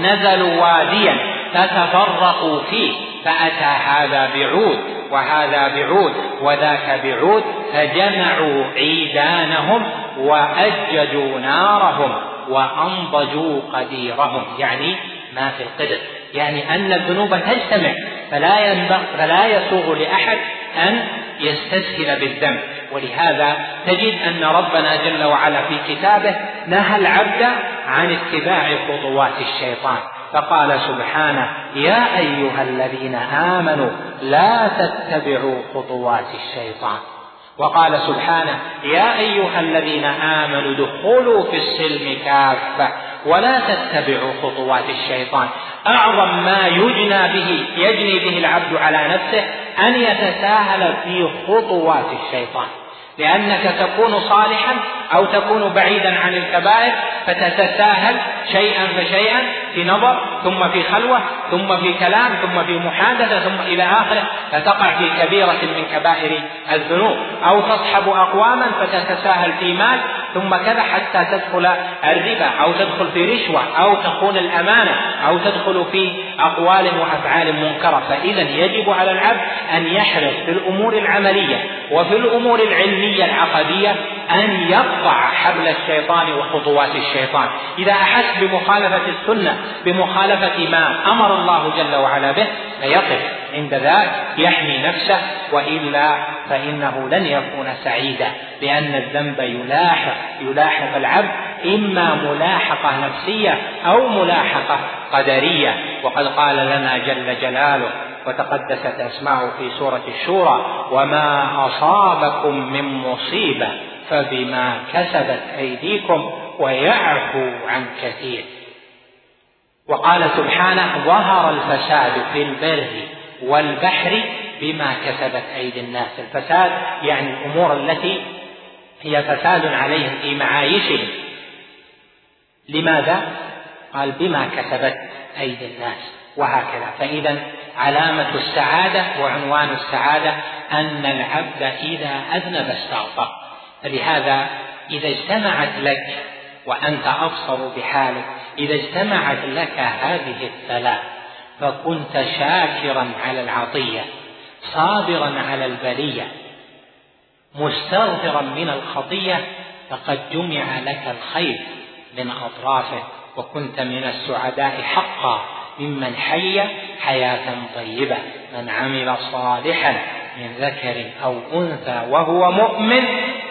نزلوا واديا فتفرقوا فيه فأتى هذا بعود وهذا بعود وذاك بعود فجمعوا عيدانهم واججوا نارهم. وأنضجوا قديرهم يعني ما في القدر يعني أن الذنوب تجتمع فلا ينبغ فلا يسوغ لأحد أن يستسهل بالذنب. ولهذا تجد أن ربنا جل وعلا في كتابه نهى العبد عن اتباع خطوات الشيطان فقال سبحانه يا أيها الذين آمنوا لا تتبعوا خطوات الشيطان. وقال سبحانه يا أيها الذين آمنوا ادخلوا في السلم كافة ولا تتبعوا خطوات الشيطان. أعظم ما يجنى به يجني به العبد على نفسه أن يتساهل في خطوات الشيطان. لأنك تكون صالحا أو تكون بعيدا عن الكبائر فتتساهل شيئا فشيئا في نظر ثم في خلوة ثم في كلام ثم في محادثة ثم إلى آخره فتقع في كبيرة من كبائر الذنوب. أو تصحب أقواما فتتساهل في مال ثم كذا حتى تدخل الربا أو تدخل في رشوة أو تخون الأمانة أو تدخل في أقوال وأفعال منكرة. فإذا يجب على العبد أن يحرص في الأمور العملية وفي الأمور العلمية العقدية أن يقطع حبل الشيطان وخطوات الشيطان. إذا أحس بمخالفة السنة بمخالفة ما أمر الله جل وعلا به فيقف عند ذلك يحمي نفسه وإلا فإنه لن يكون سعيدا لأن الذنب يلاحق يلاحق العبد إما ملاحقة نفسية أو ملاحقة قدرية. وقد قال لنا جل جلاله وتقدست أسماؤه في سورة الشورى وما أصابكم من مصيبة فبما كسبت أيديكم ويعفو عن كثير. وقال سبحانه ظهر الفساد في البر والبحر بما كسبت أيدي الناس. الفساد يعني الأمور التي هي فساد عليهم في معايشهم. لماذا؟ قال بما كسبت أيدي الناس. وهكذا. فإذا علامة السعادة وعنوان السعادة أن العبد إذا أذنب استغفر. فلهذا إذا اجتمعت لك وأنت أبصر بحالك إذا اجتمعت لك هذه الثلاث فكنت شاكرا على العطية صابرا على البلية مستغفرا من الخطية فقد جمع لك الخير من أطرافه وكنت من السعداء حقا. ممن حي حياة طيبة. من عمل صالحا من ذكر أو أنثى وهو مؤمن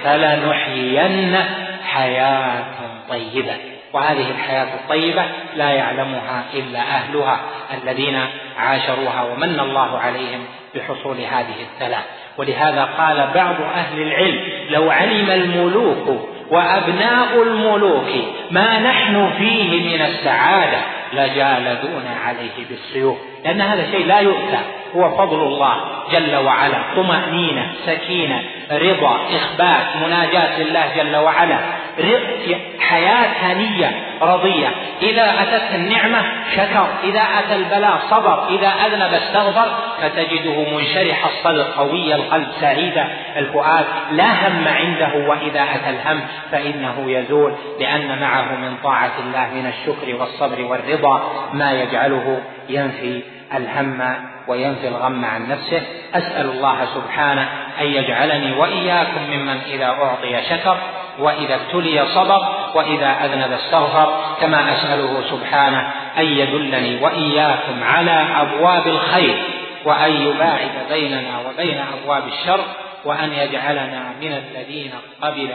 فلنحيينه حياة طيبة. وهذه الحياة الطيبة لا يعلمها إلا أهلها الذين عاشروها ومن الله عليهم بحصول هذه الثلاث. ولهذا قال بعض أهل العلم لو علم الملوك وأبناء الملوك ما نحن فيه من السعادة لجالدون عليه بالسيوف. لأن هذا شيء لا يؤتى. هو فضل الله جل وعلا. طمأنينة سكينة رضا إخبات مناجاة لله جل وعلا. حياة هنية رضية. إذا أتته النعمة شكر. إذا أتى البلاء صبر. إذا أذنب استغفر. فتجده منشرح الصدر قوي القلب سعيد الفؤاد. لا هم عنده وإذا أتى الهم فإنه يزول. لأن معه من طاعة الله من الشكر والصبر والرضا. ما يجعله ينفي الهم وينفي الغم عن نفسه. أسأل الله سبحانه أن يجعلني وإياكم ممن إذا أعطي شكر وإذا ابتلي صبر وإذا أذنب استغفر كما أسأله سبحانه أن يدلني وإياكم على أبواب الخير وأن يباعد بيننا وبين أبواب الشر. وأن يجعلنا من الذين قبل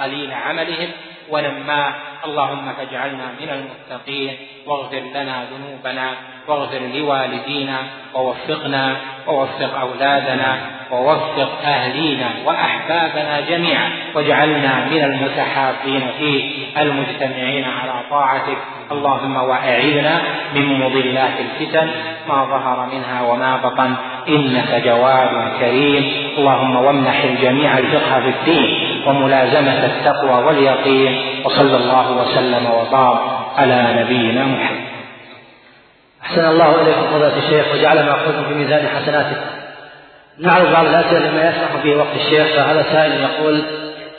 قليل عملهم ولما اللهم فاجعلنا من المتقين واغفر لنا ذنوبنا واغفر لوالدينا ووفقنا ووفق أولادنا ووفق أهلينا وأحبابنا جميعا واجعلنا من المتحابين فيه المجتمعين على طاعتك. اللهم وأعذنا من مضلات الفتن ما ظهر منها وما بطن. إنك جواد كريم. اللهم وامنح الجميع الفقه في الدين وملازمة التقوى واليقين. وصلى الله وسلم وبارك على نبينا محمد. أحسن الله إليكم فضيلة الشيخ وجعل ما قلتم في ميزان حسناتكم نعرض بعض الأسئلة لما يسمح به وقت الشيخ فهذا سائل يقول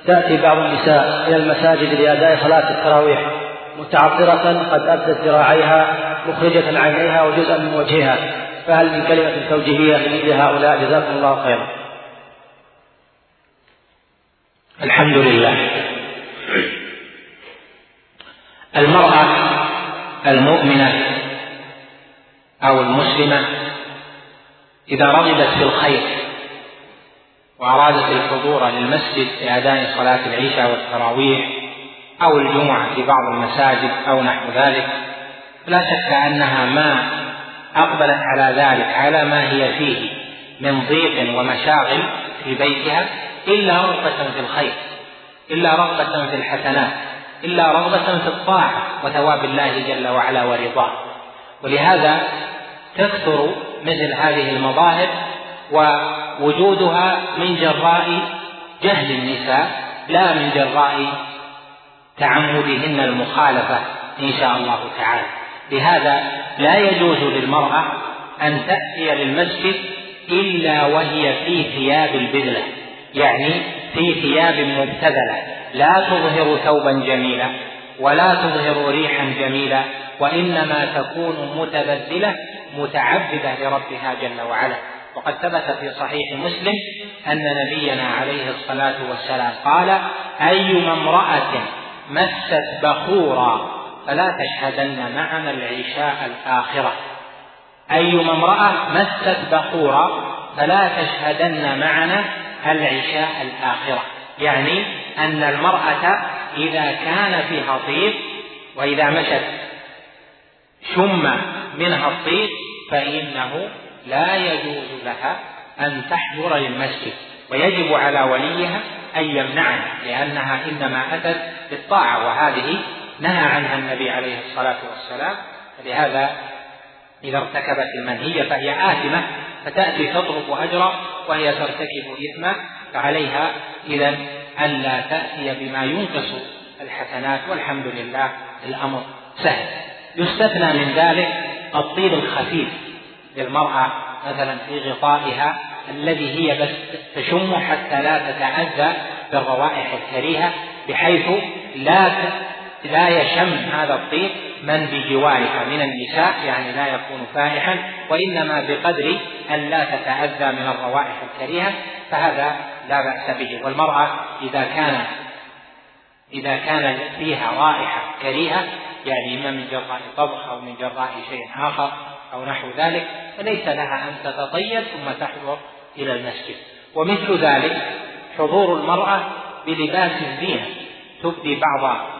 تأتي بعض النساء إلى المساجد لأداء صلاة التراويح متعطرة قد أبدت ذراعيها مخرجة عينيها وجزءا من وجهها فهل من كلمة توجيهية لمثل هؤلاء؟ جزاكم الله خيرا. الحمد لله. المرأة المؤمنة أو المسلمة إذا رغبت في الخير وأرادت الحضور للمسجد لأداء صلاة العشاء والتراويح أو الجمعة في بعض المساجد أو نحو ذلك لا شك أنها ما أقبلت على ذلك على ما هي فيه من ضيق ومشاغل في بيتها إلا رغبة في الخير إلا رغبة في الحسنات إلا رغبة في الطاعة وثواب الله جل وعلا ورضاه. ولهذا تكثر مثل هذه المظاهر ووجودها من جراء جهل النساء لا من جراء تعمدهن المخالفة إن شاء الله تعالى. لهذا لا يجوز للمرأة أن تأتي للمسجد إلا وهي في ثياب البذلة يعني في ثياب مبتذلة لا تظهر ثوبا جميلا. ولا تظهر ريحا جميلا وإنما تكون متبذلة متعبدة لربها جل وعلا. وقد ثبت في صحيح مسلم أن نبينا عليه الصلاة والسلام قال أيما امرأة مست بخورا فلا تشهدن معنا العشاء الآخرة. أيما امرأة مست بخورا فلا تشهدن معنا العشاء الآخرة. يعني أن المرأة إذا كان فيها طيب وإذا مشت شم منها الطيب فإنه لا يجوز لها أن تحضر للمسجد ويجب على وليها أن يمنعها لأنها إنما أتت بالطاعة وهذه نهى عنها النبي عليه الصلاة والسلام. فلهذا إذا ارتكبت المنهية فهي آثمة فتأتي تطلب أجرا وهي ترتكب إثما فعليها إذا ألا تأتي بما ينقص الحسنات والحمد لله الأمر سهل. يستثنى من ذلك الطيب الخفيف للمرأة مثلا في غطائها الذي هي بس تشم حتى لا تتأذى بالروائح الكريهة بحيث لا لا يشم هذا الطيب من بجوارها من النساء يعني لا يكون فائحا وإنما بقدر أن لا تتأذى من الروائح الكريهة فهذا لا بأس به. والمرأة إذا كان إذا كان فيها رائحة كريهة يعني إما من جراء طبخ أو من جراء شيء آخر أو نحو ذلك فليس لها أن تتطيب ثم تحضر إلى المسجد. ومثل ذلك حضور المرأة بلباس الزينة تبدي بعض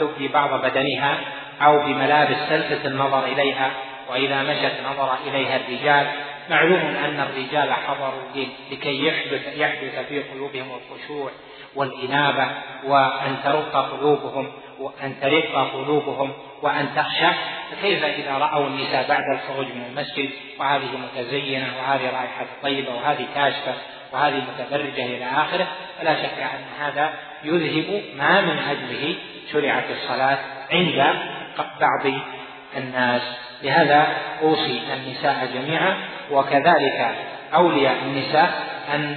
تبدي بعض بدنها أو بملابس تلفت النظر إليها وإذا مشت نظر إليها الرجال. معلوم أن الرجال حضروا لكي يحدث يحدث في قلوبهم الخشوع والإنابة وأن ترق قلوبهم وأن ترق قلوبهم وأن تخشع فكيف إذا رأوا النساء بعد الخروج من المسجد؟ وهذه متزينة وهذه رائحة طيبة وهذه كاشفة. وهذه متبرجة إلى آخره. فلا شك أن هذا يذهب ما من أجله شرعت الصلاة عند بعض الناس. لهذا أوصي النساء جميعا وكذلك أولياء النساء أن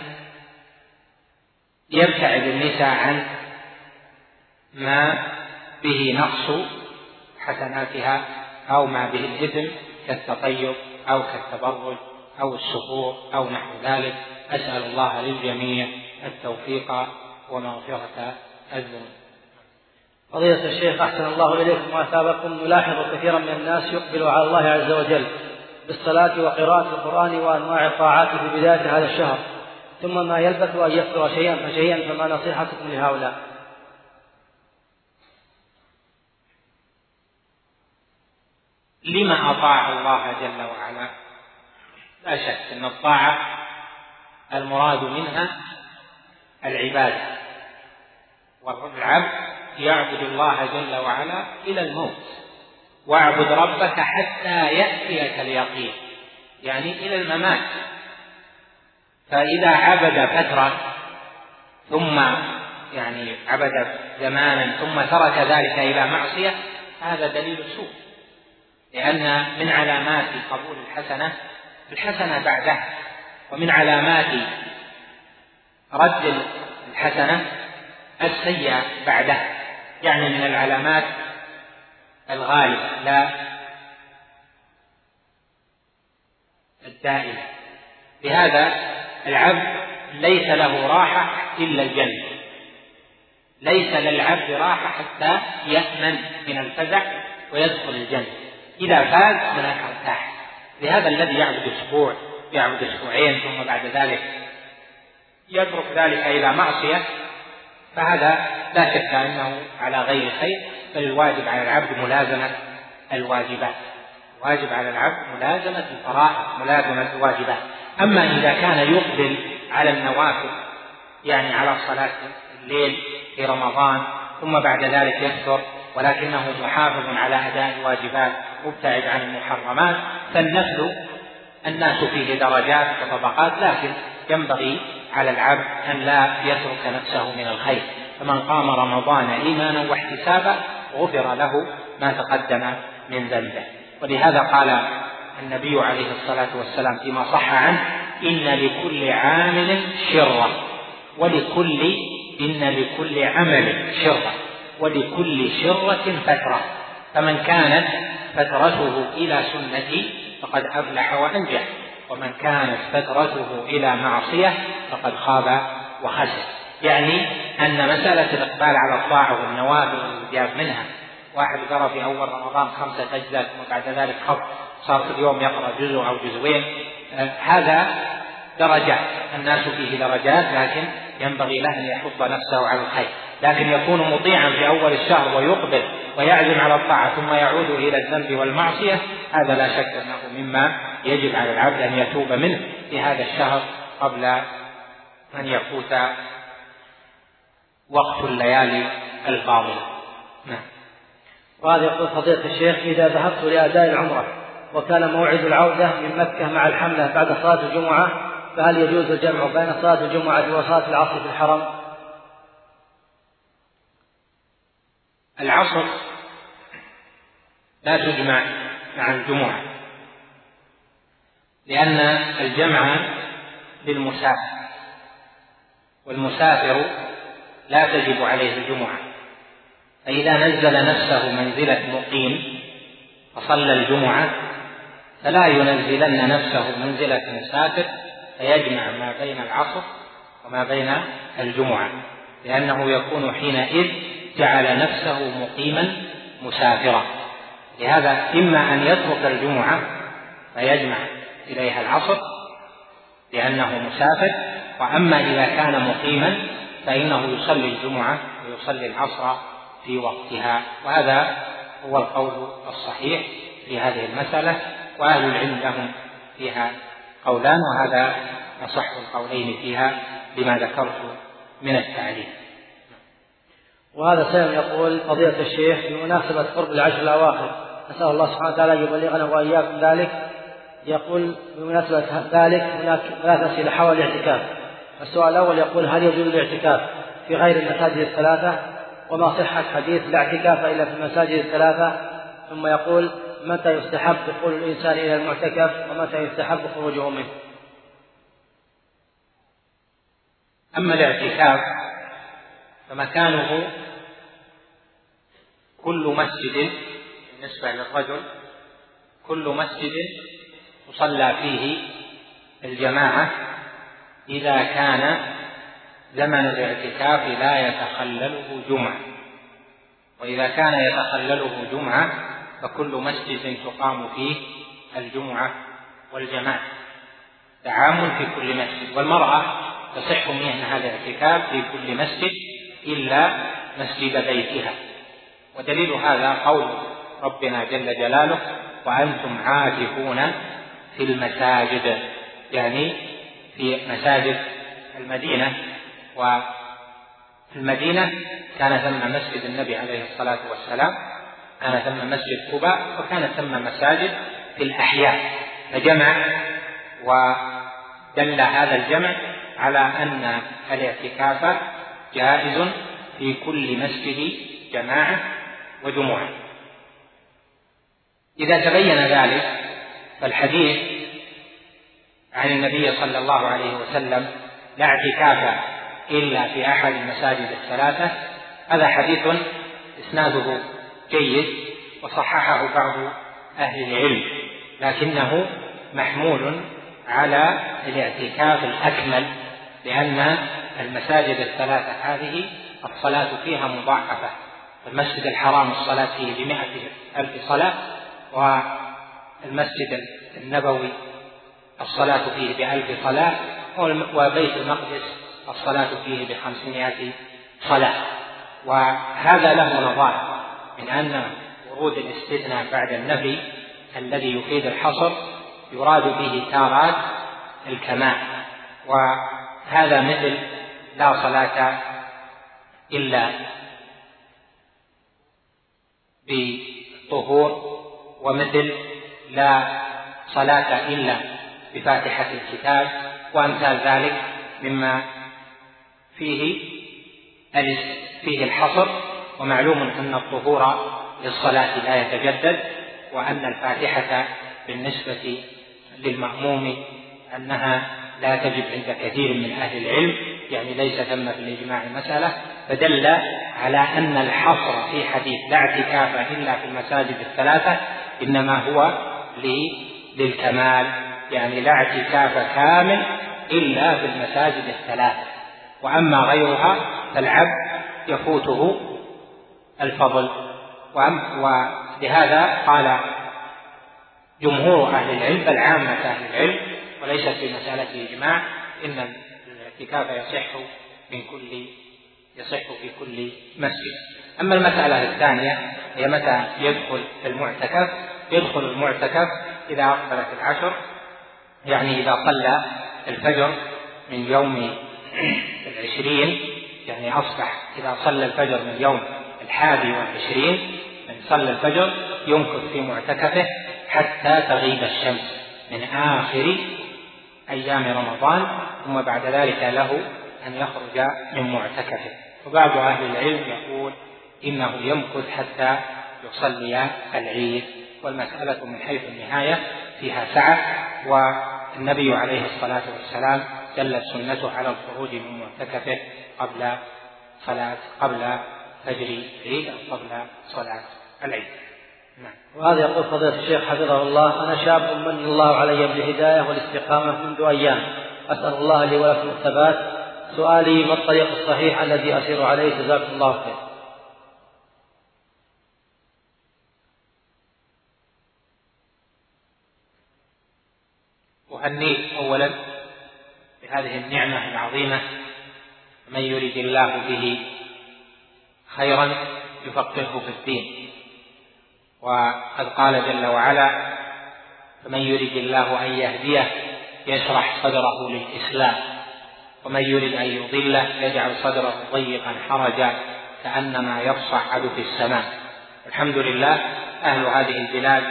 يبتعد النساء عن ما به نقص حسناتها أو ما به الإثم كالتطيب أو كالتبرج أو السفور أو نحو ذلك. أسأل الله للجميع التوفيق ومغفرة الذنوب. فضيلة الشيخ أحسن الله إليكم وأثابكم. نلاحظ كثيرا من الناس يقبل على الله عز وجل بالصلاة وقراءة القرآن وأنواع الطاعات في بداية هذا الشهر ثم ما يلبث أن يكثر شيئا فشيئا فما نصيحتكم لهؤلاء؟ لما أطاع الله جل وعلا؟ لا شك أن الطاعة المراد منها العبادة والعبد يعبد الله جل وعلا إلى الموت. واعبد ربك حتى يأتيك اليقين. يعني إلى الممات. فإذا عبد فترة ثم يعني عبد زمانا ثم ترك ذلك إلى معصية هذا دليل سوء لأن من علامات قبول الحسنة الحسنة بعدها ومن علامات رد الحسنة السيئة بعدها يعني من العلامات الغالبة لا الدائمة. لهذا العبد ليس له راحة إلا الجنة. ليس للعبد راحة حتى يأمن من الفزع ويدخل الجنة. إذا فاز من الارتاح لهذا الذي يعبد أسبوع يعبد أسبوعين ثم بعد ذلك يترك ذلك إلى معصية فهذا لا شك أنه على غير خير بل الواجب على العبد ملازمة الواجبات واجب على العبد ملازمة الفرائض ملازمة الواجبات أما إذا كان يقبل على النوافل يعني على صلاة الليل في رمضان ثم بعد ذلك يكثر ولكنه محافظ على أداء الواجبات مبتعد عن المحرمات فالنفل الناس فيه درجات وطبقات لكن ينبغي على العبد أن لا يترك نفسه من الخير. فمن قام رمضان إيمانا واحتسابا غفر له ما تقدم من ذنبه. ولهذا قال النبي عليه الصلاة والسلام فيما صح عنه إن لكل عامل شرة. ولكل إن لكل عمل شرة. ولكل شرة فترة. فمن كانت فترته إلى سنتي فقد أفلح وأنجح. ومن كانت فترته إلى معصية فقد خاب وخسر. يعني أن مسألة الإقبال على الطاعة والنوافل والإجاب منها. واحد قرأ في أول رمضان خمسة أجزاء ثم بعد ذلك خف صار في اليوم يقرأ جزء أو جزئين. آه، هذا درجات الناس فيه درجات لكن ينبغي له أن يحض نفسه على الخير. لكن يكون مطيعا في أول الشهر ويقبل ويعزم على الطاعة ثم يعود إلى الذنب والمعصية هذا لا شك أنه مما يجب على العبد أن يتوب منه في هذا الشهر قبل أن يفوت وقت الليالي الفاضلة نعم وهذا يقول فضيلة الشيخ إذا ذهبت لأداء العمرة وكان موعد العودة من مكة مع الحملة بعد صلاة الجمعة فهل يجوز الجمع بين صلاة الجمعة وصلاة العصر في الحرم؟ العصر لا تجمع مع الجمعة لأن الجمع للمسافر والمسافر لا تجب عليه الجمعة فإذا نزل نفسه منزلة مقيم فصلى الجمعة فلا ينزلن نفسه منزلة مسافر فيجمع ما بين العصر وما بين الجمعة لأنه يكون حينئذ جعل نفسه مقيما مسافرا. لهذا إما أن يترك الجمعة فيجمع إليها العصر لأنه مسافر وأما إذا كان مقيما فإنه يصلي الجمعة ويصلي العصر في وقتها. وهذا هو القول الصحيح في هذه المسألة وأهل العلم لهم فيها قولان وهذا أصح القولين فيها لما ذكرت من التعليم وهذا سائل يقول فضيلة الشيخ بمناسبة قرب العشر الأواخر. نسأل الله سبحانه وتعالى أن يبلغنا وإياكم ذلك. يقول بمناسبة ذلك هناك ثلاث أسئلة حول الاعتكاف. السؤال الأول يقول هل يجوز الاعتكاف في غير المساجد الثلاثة؟ وما صحة حديث لا اعتكاف إلا في المساجد الثلاثة؟ ثم يقول متى يستحب دخول الإنسان إلى المعتكف ومتى يستحب خروجه منه أما الاعتكاف فمكانه كل مسجد بالنسبة للرجل كل مسجد تصلى فيه الجماعة إذا كان زمن الاعتكاف لا يتخلله جمعة. وإذا كان يتخلله جمعة فكل مسجد تقام فيه الجمعة والجماعة. تعامل في كل مسجد. والمرأة تصح منها الاعتكاف في كل مسجد إلا مسجد بيتها. ودليل هذا قول ربنا جل جلاله وأنتم عاكفون في المساجد. يعني في مساجد المدينة. وفي المدينة كان ثم مسجد النبي عليه الصلاة والسلام كان ثم مسجد قباء وكان ثم مساجد في الأحياء. فجمع ودل هذا الجمع على أن الاعتكاف جائز في كل مسجد جماعة. وجمعة إذا تبين ذلك فالحديث عن النبي صلى الله عليه وسلم لا اعتكاف إلا في أحد المساجد الثلاثة هذا حديث إسناده جيد وصححه بعض أهل العلم لكنه محمول على الاعتكاف الأكمل لأن المساجد الثلاثة هذه الصلاة فيها مضاعفة. المسجد الحرام الصلاة فيه بمائة ألف صلاة والمسجد النبوي الصلاة فيه بألف صلاة وبيت المقدس الصلاة فيه بخمسمائة صلاة. وهذا له نظائر من أن ورود الاستثناء بعد النفي الذي يفيد الحصر يراد به تارات الكمال. وهذا مثل لا صلاة إلا بطهور ومثل لا صلاة إلا بفاتحة الكتاب وأمثال ذلك مما فيه فيه الحصر ومعلوم أن الطهور للصلاة لا يتجدد وأن الفاتحة بالنسبة للمأموم أنها لا تجب عند كثير من أهل العلم يعني ليس ثم في الإجماع مسألة فدل على أن الحصر في حديث لا اعتكاف إلا في المساجد الثلاثة إنما هو للكمال. يعني لا اعتكاف كامل إلا في المساجد الثلاثة. وأما غيرها فالعبد يفوته الفضل. ولهذا قال جمهور أهل العلم بل عامة أهل العلم وليست في مسألة الإجماع إن الاعتكاف يصح من كل يصح في كل مسجد. أما المسألة الثانية هي متى يدخل المعتكف؟ يدخل المعتكف إذا أقبلت العشر يعني إذا صلى الفجر من يوم *clears throat* العشرين يعني أصبح إذا صلى الفجر من يوم الحادي والعشرين من صلى الفجر يمكث في معتكفه حتى تغيب الشمس من آخر أيام رمضان ثم بعد ذلك له أن يخرج من معتكفه. وبعض أهل العلم يقول إنه يمكث حتى يصلي العيد. والمسألة من حيث النهاية فيها سعة. والنبي عليه الصلاة والسلام دلت سنته على الخروج من معتكفه قبل صلاة قبل فجر العيد أو قبل صلاة العيد. نعم. وهذا يقول فضيلة الشيخ حفظه الله أنا شاب من الله علي بالهداية والاستقامة منذ أيام. أسأل الله لي ولكم الثبات سؤالي ما الطريق الصحيح الذي أسير عليه؟ جزاكم الله خير. أهنيك أولا بهذه النعمة العظيمة من يريد الله به خيرا يفقهه في الدين. وقد قال جل وعلا فمن يريد الله أن يهديه يشرح صدره للإسلام. ومن يريد أن يضله يجعل صدره ضيقا حرجا كأنما يصعد في السماء. الحمد لله أهل هذه البلاد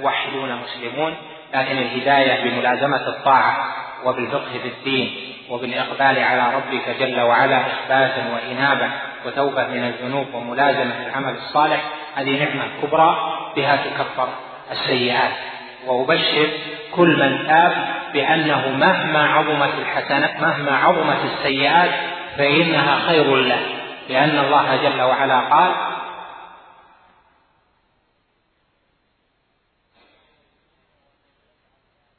موحدون مسلمون لكن الهداية بملازمة الطاعة وبالفقه في الدين وبالإقبال على ربك جل وعلا إخباتا وإنابة وتوبة من الذنوب وملازمة العمل الصالح هذه نعمة كبرى بها تكفر السيئات. وأبشر كل من تاب بأنه مهما عظمت الحسنات مهما عظمت السيئات فإنها خير له. لأن الله جل وعلا قال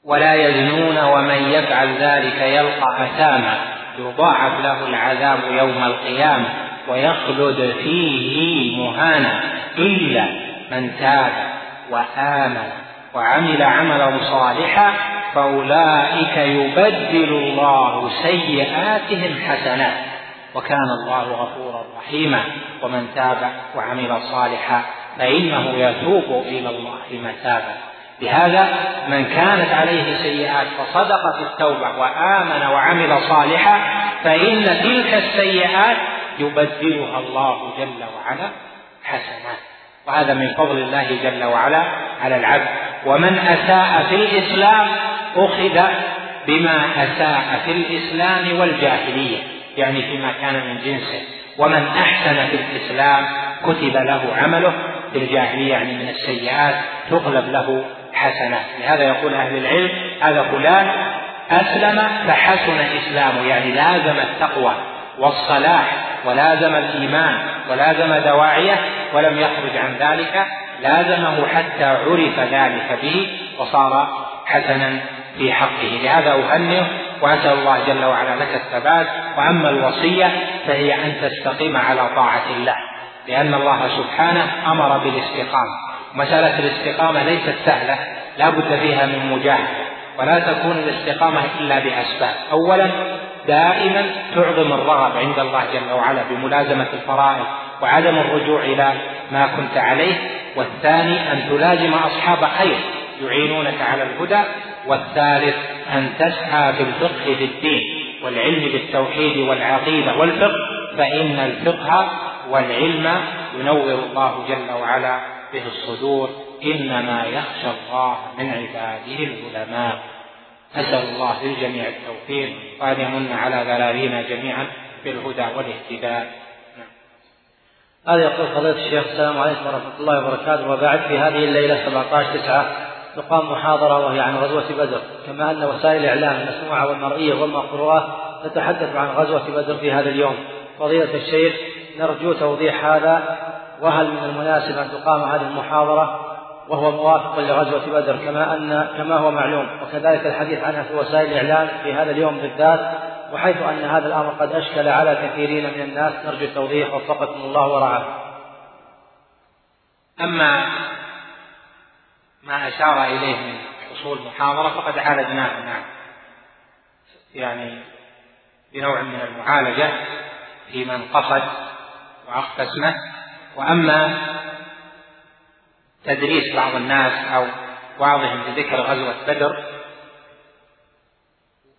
ولا يزنون ومن يفعل ذلك يلقى أثاما يضاعف له العذاب يوم القيامة ويخلد فيه مهانا إلا من تاب وآمن. وعمل عملا صالحا فأولئك يبدل الله سيئاتهم حسنات. وكان الله غفورا رحيما. ومن تاب وعمل صالحا فإنه يتوب إلى الله متابا. لهذا من كانت عليه سيئات فصدق في التوبة وآمن وعمل صالحا فإن تلك السيئات يبدلها الله جل وعلا حسنات. وهذا من فضل الله جل وعلا على العبد. ومن أساء في الإسلام أخذ بما أساء في الإسلام والجاهلية يعني فيما كان من جنسه. ومن أحسن في الإسلام كتب له عمله في الجاهلية يعني من السيئات تغلب له حسنات لهذا يقول أهل العلم هذا فلان أسلم فحسن إسلامه يعني لازم التقوى والصلاح ولازم الإيمان. ولازم دواعيه ولم يخرج عن ذلك لازمه حتى عرف ذلك به وصار حسنا في حقه. لهذا أهنئه وأسأل الله جل وعلا لك الثبات وأما الوصية فهي أن تستقيم على طاعة الله لأن الله سبحانه أمر بالاستقامة. مسألة الاستقامة ليست سهلة لا بد فيها من مجاهدة ولا تكون الاستقامة إلا بأسباب. أولا دائما تعظم الرغب عند الله جل وعلا بملازمة الفرائض وعدم الرجوع إلى ما كنت عليه. والثاني أن تلازم أصحاب خير يعينونك على الهدى. والثالث أن تسعى بالفقه في الدين والعلم بالتوحيد والعقيدة والفقه. فإن الفقه والعلم ينور الله جل وعلا به الصدور. إنما يخشى الله من عباده العلماء. أسأل الله للجميع التوفيق. وأن يمن على ذلالينا جميعا بالهدى والاهتداء. هذا يقول فضيلة الشيخ السلام عليكم ورحمة الله وبركاته. وبعد في هذه الليلة 17 9 تقام محاضرة وهي عن غزوة بدر. كما أن وسائل الإعلام المسموعة والمرئية والمقروءة تتحدث عن غزوة بدر في هذا اليوم. فضيلة الشيخ نرجو توضيح هذا وهل من المناسب أن تقام هذه المحاضرة؟ وهو موافق لغزوة بدر كما أن كما هو معلوم. وكذلك الحديث عنها في وسائل الإعلام في هذا اليوم بالذات وحيث أن هذا الأمر قد أشكل على كثيرين من الناس. نرجو التوضيح. وفقكم الله ورعاه. أما ما أشار إليه من حصول محاضرة فقد عالجناه نعم. يعني بنوع من المعالجة في من قصد وأخفى اسمه. وأما تدريس بعض الناس أو بعضهم بذكر غزوة بدر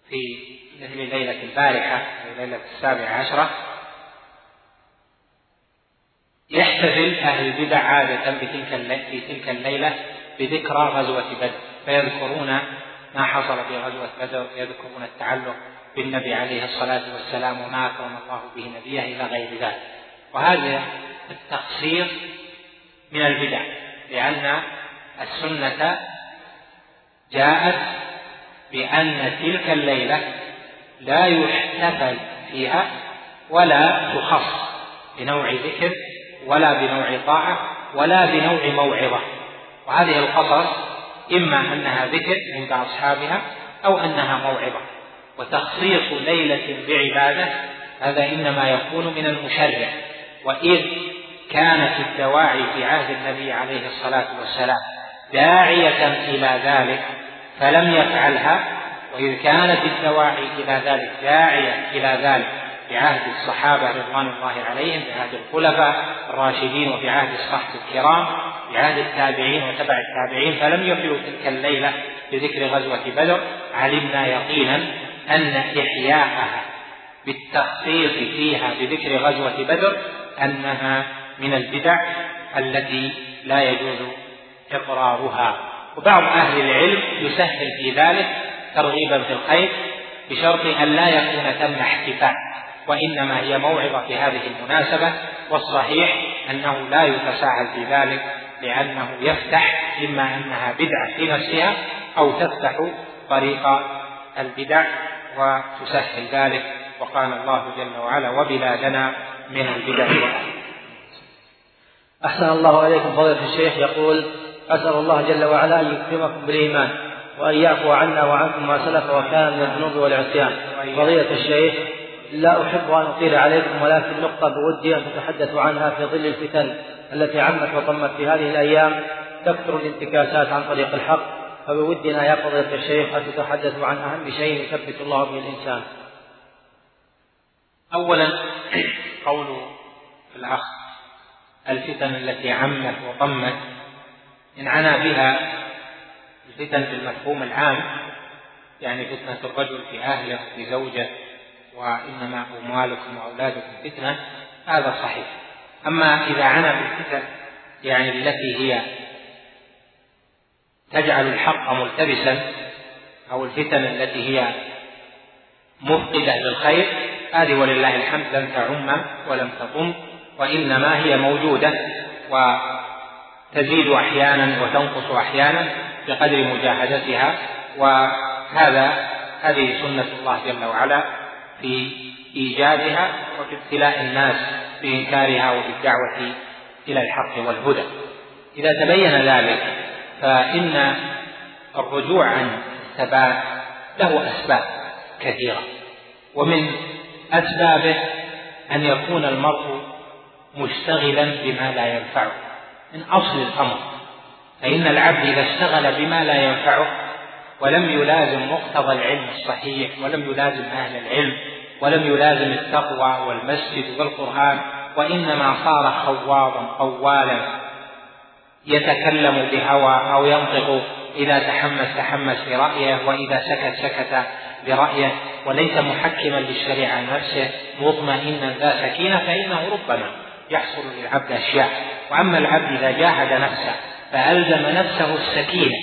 في مثل ليلة البارحة ليلة السابعة عشرة. يحتفل أهل البدع عادة بتلك في تلك الليلة بذكرى غزوة بدر فيذكرون ما حصل في غزوة بدر يذكرون التعلق بالنبي عليه الصلاة والسلام وما أكرم الله به نبيه إلى غير ذلك. وهذا التقصير من البدع. لأن السنة جاءت بأن تلك الليلة لا يحتفل فيها ولا تخص بنوع ذكر ولا بنوع طاعة ولا بنوع موعظة. وهذه القصص إما أنها ذكر عند أصحابها أو أنها موعظة. وتخصيص ليلة بعبادة هذا إنما يكون من المشرع. وإذ كانت الدواعي في عهد النبي عليه الصلاة والسلام داعية إلى ذلك فلم يفعلها وإذ كانت الدواعي إلى ذلك داعية إلى ذلك في عهد الصحابة رضوان الله عليهم في عهد الخلفاء الراشدين وفي عهد الصحابة الكرام في عهد التابعين وتبع التابعين فلم يفعلوا تلك الليلة بذكر غزوة بدر. علمنا يقينا أن إحياءها بالتخصيص فيها بذكر غزوة بدر أنها من البدع التي لا يجوز إقرارها. وبعض أهل العلم يسهل في ذلك ترغيبا في الخير بشرط أن لا يكون ثم احتفاء وإنما هي موعظة في هذه المناسبة والصحيح أنه لا يتساهل في ذلك لأنه يفتح إما أنها بدعة في نفسها أو تفتح طريق البدع وتسهل ذلك. وقال الله جل وعلا وبلادنا من البدع أحسن الله إليكم فضيلة الشيخ. يقول أسأل الله جل وعلا أن يكرمكم بالإيمان وأن يعفو عنا وعنكم ما سلف وكان من الذنوب والعصيان. فضيلة الشيخ لا أحب أن أطيل عليكم ولكن نقطة بودي أن تتحدثوا عنها في ظل الفتن التي عمت وطمت في هذه الأيام. تكثر الانتكاسات عن طريق الحق فبودنا يا فضيلة الشيخ أن تتحدثوا عن أهم شيء يثبت الله به الإنسان. أولا قول الأخ الفتن التي عمت وطمت. إن عنا بها الفتن في المفهوم العام يعني فتنة الرجل في أهله في زوجه وإنما أموالكم وأولادكم فتنة هذا صحيح. أما إذا عنا بالفتن يعني التي هي تجعل الحق ملتبسا أو الفتن التي هي مفقدة للخير هذه ولله الحمد لم تعم ولم تطم. وإنما هي موجودة وتزيد أحيانا وتنقص أحيانا بقدر مجاهدتها وهذا هذه سنة الله جل وعلا في إيجادها وفي ابتلاء الناس بإنكارها وبالدعوة إلى الحق والهدى. إذا تبين ذلك فإن الرجوع عن الثبات له أسباب كثيرة ومن أسبابه أن يكون المرء مشتغلا بما لا ينفعه. من أصل الأمر. فإن العبد إذا اشتغل بما لا ينفعه ولم يلازم مقتضى العلم الصحيح ولم يلازم أهل العلم ولم يلازم التقوى والمسجد والقرآن وإنما صار خوارا قوالا يتكلم بهوى أو ينطق إذا تحمس تحمس برأيه وإذا سكت سكت برأيه وليس محكما للشريعة نفسه مطمئنا ذا سكينة فإنه ربما يحصل للعبد أشياء. وأما العبد إذا جاهد نفسه فألزم نفسه السكينة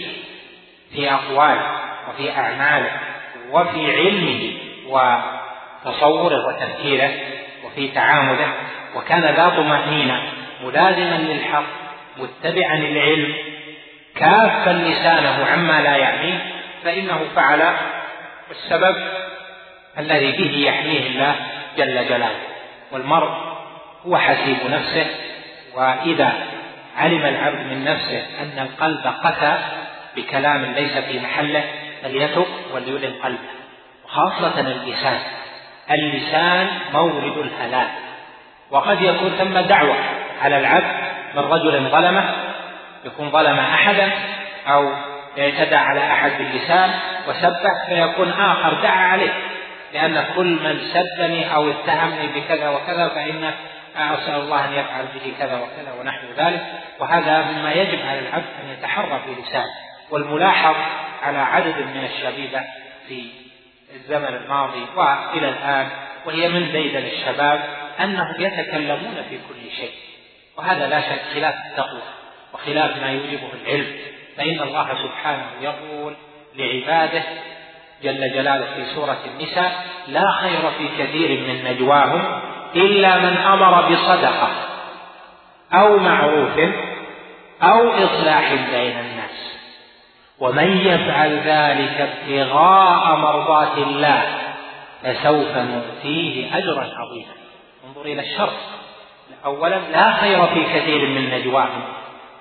في أقواله وفي أعماله وفي علمه وتصوره وتفكيره وفي تعامله. وكان ذا طمأنينة ملازما للحق متبعا للعلم كافا لسانه عما لا يعنيه. فإنه فعل السبب الذي به يحميه الله جل جلاله. والمرء هو حسيب نفسه وإذا علم العبد من نفسه أن القلب قسى بكلام ليس في محله فليتق وليلم قلبه. وخاصة اللسان اللسان مورد الهلاك وقد يكون ثم دعوة على العبد من رجل ظلمه يكون ظلم أحدا أو اعتدى على أحد باللسان وسبه فيكون آخر دعا عليه. لأن كل من سبني أو اتهمني بكذا وكذا فإن أسأل الله أن يفعل به كذا وكذا ونحو ذلك وهذا مما يجب على العبد أن يتحرى في لسانه. والملاحظ على عدد من الشبيبة في الزمن الماضي وإلى الآن وهي من ديدن الشباب أنهم يتكلمون في كل شيء. وهذا لا شك خلاف التقوى وخلاف ما يوجبه العلم. فإن الله سبحانه يقول لعباده جل جلاله في سورة النساء لا خير في كثير من نجواهم إلا من أمر بصدقة أو معروف أو إصلاح بين الناس. ومن يفعل ذلك ابتغاء مرضات الله فسوف نؤتيه أجرا عظيما. انظر إلى الشر. أولا لا خير في كثير من نجواهم.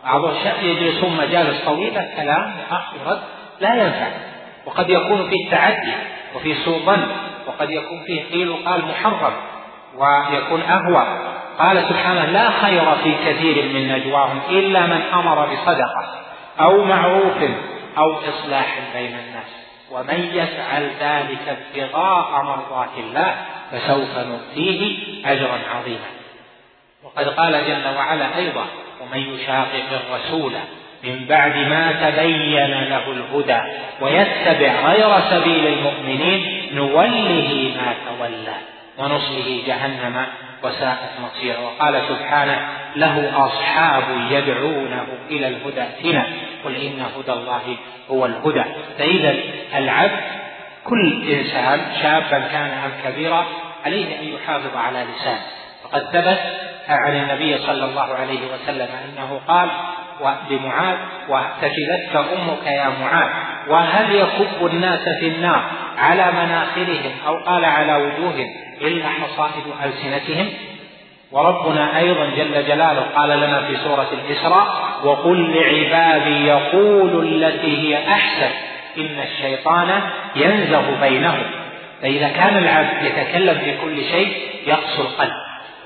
بعض الشيء يجلسون مجالس طويلة كلام أخ رد لا ينفع. وقد يكون فيه تعدي وفيه سوء ظن وقد يكون فيه قيل وقال محرم. ويكون أهوى. قال سبحانه لا خير في كثير من نجواهم إلا من أمر بصدقة أو معروف أو إصلاح بين الناس. ومن يفعل ذلك ابتغاء مرضات الله فسوف نؤتيه أجرا عظيما. وقد قال جل وعلا أيضا ومن يشاقق الرسول من بعد ما تبين له الهدى ويتبع غير سبيل المؤمنين نوله ما تولى. ونصله جهنم وساءت مصيرا وقال سبحانه له أصحاب يدعونه إلى الهدى. ائتنا قل إن هدى الله هو الهدى. فإذا العبد كل إنسان شابا كان أم كبيرا عليه أن يحافظ على لسانه. وقد ثبت عن النبي صلى الله عليه وسلم أنه قال لمعاذ واعتكلتك أمك يا معاذ. وهل يكب الناس في النار على مناخرهم أو قال على وجوههم؟ إلا حصائد ألسنتهم. وربنا أيضا جل جلاله قال لنا في سورة الإسراء وقل لعبادي يقول التي هي أحسن. إن الشيطان ينزغ بينهم. فإذا كان العبد يتكلم في كل شيء يقسو القلب.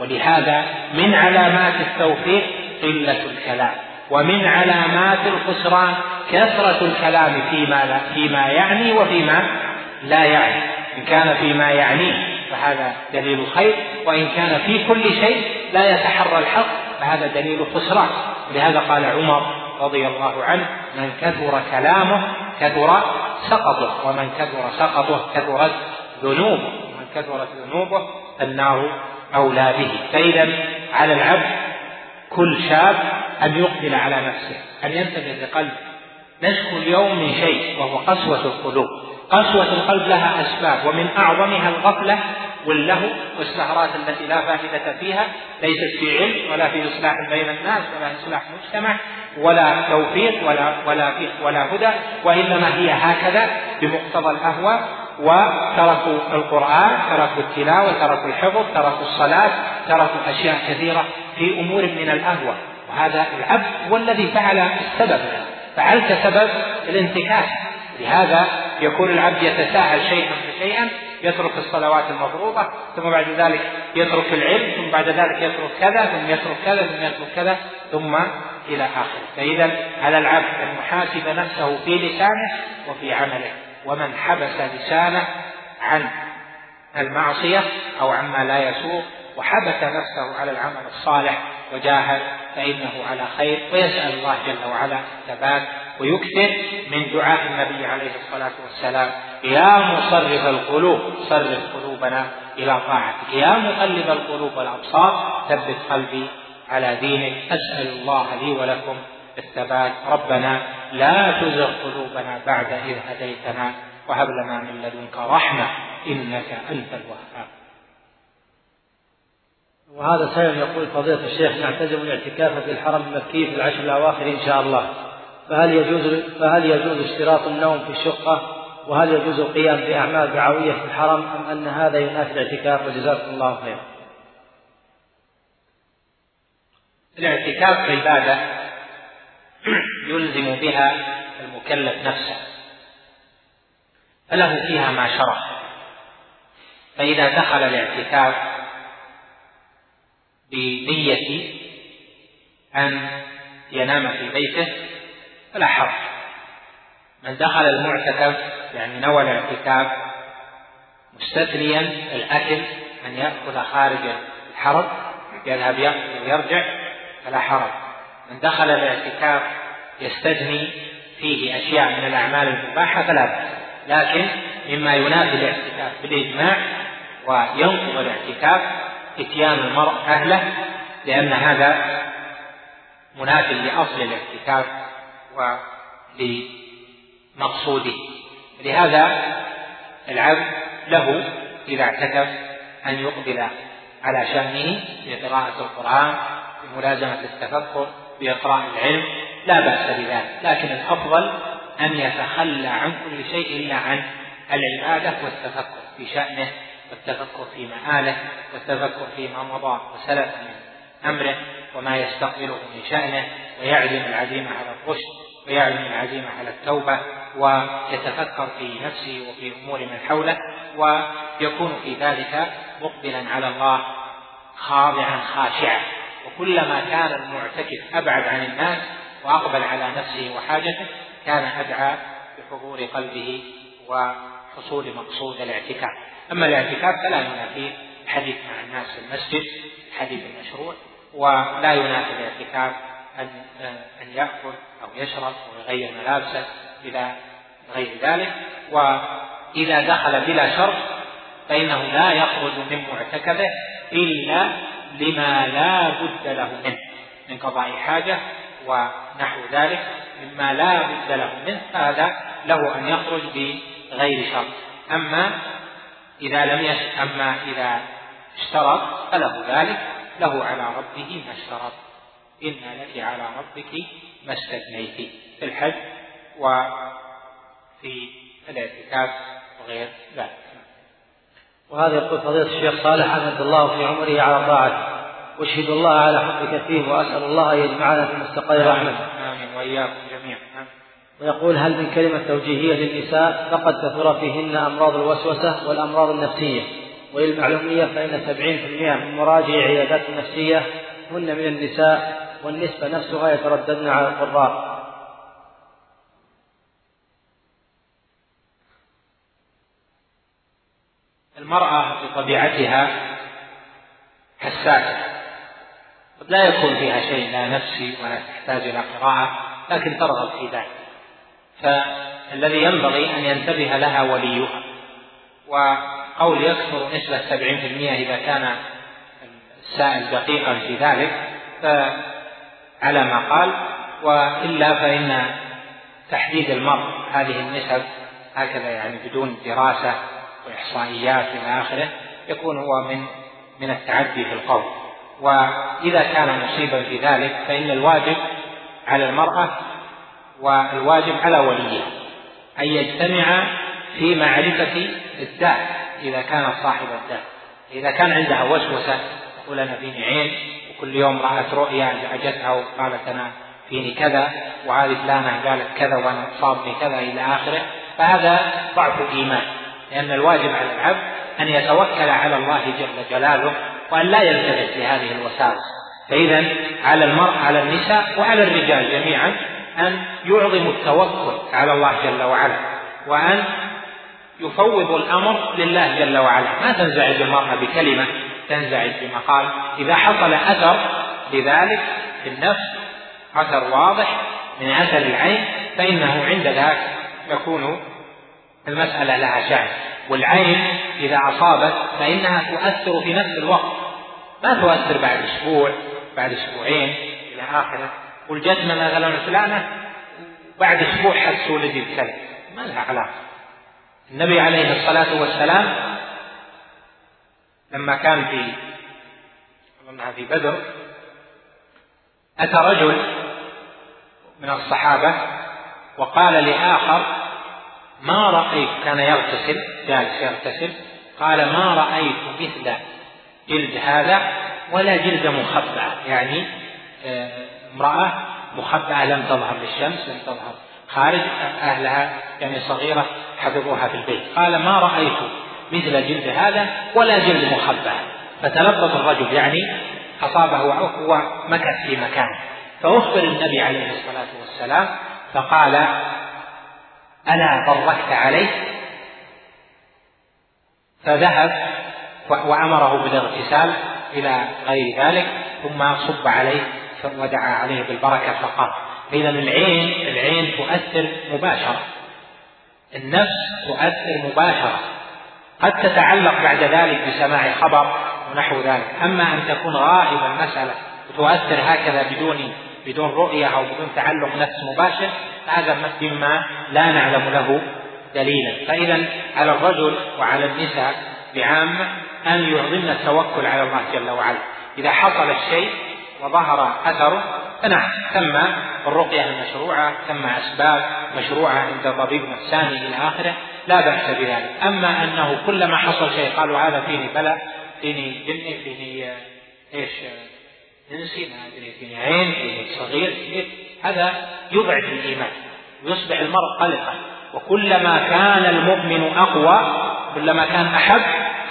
ولهذا من علامات التوفيق قلة الكلام. ومن علامات الخسران كثرة الكلام فيما لا فيما يعني وفيما لا يعني. إن كان فيما يعنيه فهذا دليل خير. وإن كان في كل شيء لا يتحرى الحق فهذا دليل خسران. لهذا قال عمر رضي الله عنه من كثر كلامه كثر سقطه ومن كثر سقطه كثرت ذنوبه ومن كثرت ذنوبه النار أولى به. فإذا على العبد كل شاب أن يقبل على نفسه أن ينتبه لقلبه. نشكو اليوم من شيء وهو قسوة القلوب. قسوة القلب لها أسباب ومن أعظمها الغفلة واللهو والسهرات التي لا فائدة فيها ليست في علم ولا في إصلاح بين الناس ولا إصلاح مجتمع ولا توفيق ولا ولا ولا هدى وإنما هي هكذا بمقتضى الأهواء وتركوا القرآن تركوا التلاوة تركوا الحفظ تركوا الصلاة تركوا أشياء كثيرة في أمور من الأهوى وهذا العبد هو الذي فعل السبب فعلت سبب الانتكاس. لهذا يكون العبد يتساهل شيئا فشيئا يترك الصلوات المفروضة ثم بعد ذلك يترك العلم ثم بعد ذلك يترك كذا ثم يترك كذا ثم يترك كذا ثم إلى آخره. فإذا على العبد أن يحاسب نفسه في لسانه وفي عمله. ومن حبس لسانه عن المعصية أو عما لا يسوق وحبس نفسه على العمل الصالح وجاهد فإنه على خير ويسأل الله جل وعلا الثبات ويكثر من دعاء النبي عليه الصلاة والسلام. يا مصرف القلوب صرف قلوبنا إلى طاعتك. يا مقلب القلوب والأبصار ثبت قلبي على دينك. أسأل الله لي ولكم الثبات. ربنا لا تزغ قلوبنا بعد إذ هديتنا وهب لنا من لدنك رحمة إنك أنت الوهاب. وهذا سائل يقول فضيلة الشيخ نعتزم الاعتكاف في الحرم المكي في العشر الأواخر إن شاء الله. فهل يجوز فهل يجوز اشتراط النوم في الشقة؟ وهل يجوز القيام بأعمال دعوية في الحرم؟ أم أن هذا ينافي الاعتكاف؟ وجزاكم الله خيرا. الاعتكاف عبادة يلزم بها المكلف نفسه فله فيها ما شرع فإذا دخل الاعتكاف بنية أن ينام في بيته فلا حرج. من دخل المعتكف يعني نوى الاعتكاف مستثنيا الأكل أن يأكل خارج الحرم يذهب يأكل ويرجع فلا حرج. من دخل الاعتكاف يستثني فيه أشياء من الأعمال المباحة فلا بأس. لكن مما ينافي الاعتكاف بالإجماع وينقض الاعتكاف إتيان المرء أهله لأن هذا مناف لأصل الاعتكاف. ولمقصوده لهذا العبد له إذا اعتكف أن يقبل على شأنه بقراءة القرآن بملازمة التفكر بإقراء العلم لا بأس بذلك. لكن الأفضل أن يتخلى عن كل شيء إلا عن العبادة والتفكر في شأنه والتفكر في مآله والتفكر فيما مضى وسلف من أمره وما يستقبله من شأنه ويعزم العزيمة على الرشد ويعزم العزيمة على التوبة ويتفكر في نفسه وفي أمور من حوله ويكون في ذلك مقبلا على الله خاضعا خاشعا. وكلما كان المعتكف أبعد عن الناس وأقبل على نفسه وحاجته كان أدعى بحضور قلبه وحصول مقصود الاعتكاف. أما الاعتكاف فلا ينافيه الحديث مع الناس في المسجد الحديث المشروع ولا ينافي الاعتكاف أن أن يأكل أو يشرب أو يغير ملابسه إلى غير ذلك. وإذا دخل بلا شرط فإنه لا يخرج من معتكفه إلا لما لا بد له منه من قضاء حاجة ونحو ذلك مما لا بد له منه فهذا له أن يخرج بغير شرط. أما إذا لم يش... أما إذا اشترط فله ذلك له على ربه ما اشترط. إن لك على ربك ما استثنيت. في الحج وفي الاعتكاف وغير ذلك. وهذا يقول فضيلة الشيخ صالح أمد الله في عمره على طاعته. أشهد الله على حبك فيه وأسأل الله أن يجمعنا في مستقر رحمته. آمين. وإياكم جميعا. ويقول هل من كلمة توجيهية للنساء فقد كثر فيهن أمراض الوسوسة والأمراض النفسية. وللمعلومية فإن سبعين في المئة من مراجعي عيادات النفسية هن من النساء والنسبة نفسها يترددن على القراء. المرأة بطبيعتها حساسة. قد لا يكون فيها شيء لا نفسي ولا تحتاج إلى قراءة لكن ترغب في ذلك. فالذي ينبغي أن ينتبه لها وليها. وقول يكثر نسبة سبعين في المئة إذا كان السائل دقيقا في ذلك فعلى ما قال وإلا فإن تحديد المرء هذه النسب هكذا يعني بدون دراسة وإحصائيات إلى آخره يكون هو من من التعدي في القول. وإذا كان مصيبا في ذلك فإن الواجب على المرأة والواجب على وليها أن يجتمع في معرفة الداء إذا كان صاحب الداء إذا كان عندها وسوسة تقول أنا فيني عين وكل يوم رأت رؤيا أزعجتها وقالت أنا فيني كذا وهذه فلانة قالت كذا وأنا صابني كذا إلى آخره. فهذا ضعف إيمان لأن الواجب على العبد أن يتوكل على الله جل جلاله وأن لا يلتفت لهذه الوساوس. فإذا على المرء على النساء وعلى الرجال جميعا أن يعظموا التوكل على الله جل وعلا وأن يفوض الأمر لله جل وعلا. ما تنزعج المرأة بكلمة تنزعج بمقال إذا حصل أثر لذلك في النفس أثر واضح من أثر العين فإنه عند ذاك يكون المسألة لها شأن. والعين إذا أصابت فإنها تؤثر في نفس الوقت. ما تؤثر بعد أسبوع بعد أسبوعين إلى آخره. والجزمة مثلا فلانة بعد أسبوع حس ولد الكلب ما لها علاقة. النبي عليه الصلاة والسلام لما كان في أظنها في بدر أتى رجل من الصحابة وقال لآخر ما رأيت كان يغتسل جالس يغتسل قال ما رأيت مثل جلد هذا ولا جلد مخبأة. يعني آه، امرأة مخبأة لم تظهر للشمس لم تظهر خارج أهلها يعني صغيرة حفظوها في البيت. قال ما رأيت مثل جلد هذا ولا جلد مخبأة فتلبط الرجل يعني أصابه وهو مكث في مكانه فأخبر النبي عليه الصلاة والسلام فقال ألا بركت عليه؟ فذهب وأمره بالاغتسال إلى غير ذلك ثم صب عليه ودعا عليه بالبركة فقال إذا العين العين تؤثر مباشرة. النفس تؤثر مباشرة. قد تتعلق بعد ذلك بسماع خبر ونحو ذلك. أما أن تكون غائبة المسألة وتؤثر هكذا بدون بدون رؤية أو بدون تعلق نفس مباشر هذا مما لا نعلم له دليلا. فإذا على الرجل وعلى النساء بعامة أن يعظمن التوكل على الله جل وعلا. إذا حصل الشيء وظهر أثره فنعم تم الرقية المشروعة تم أسباب مشروعة عند طبيب نفساني إلى آخره لا بأس بذلك. أما أنه كلما حصل شيء قالوا هذا فيني بلاء فيني جني فيني إيش انسي ما أدري فيني عين فيني صغير فيني هذا يضعف الإيمان ويصبح المرء قلقا. وكلما كان المؤمن أقوى كلما كان أحب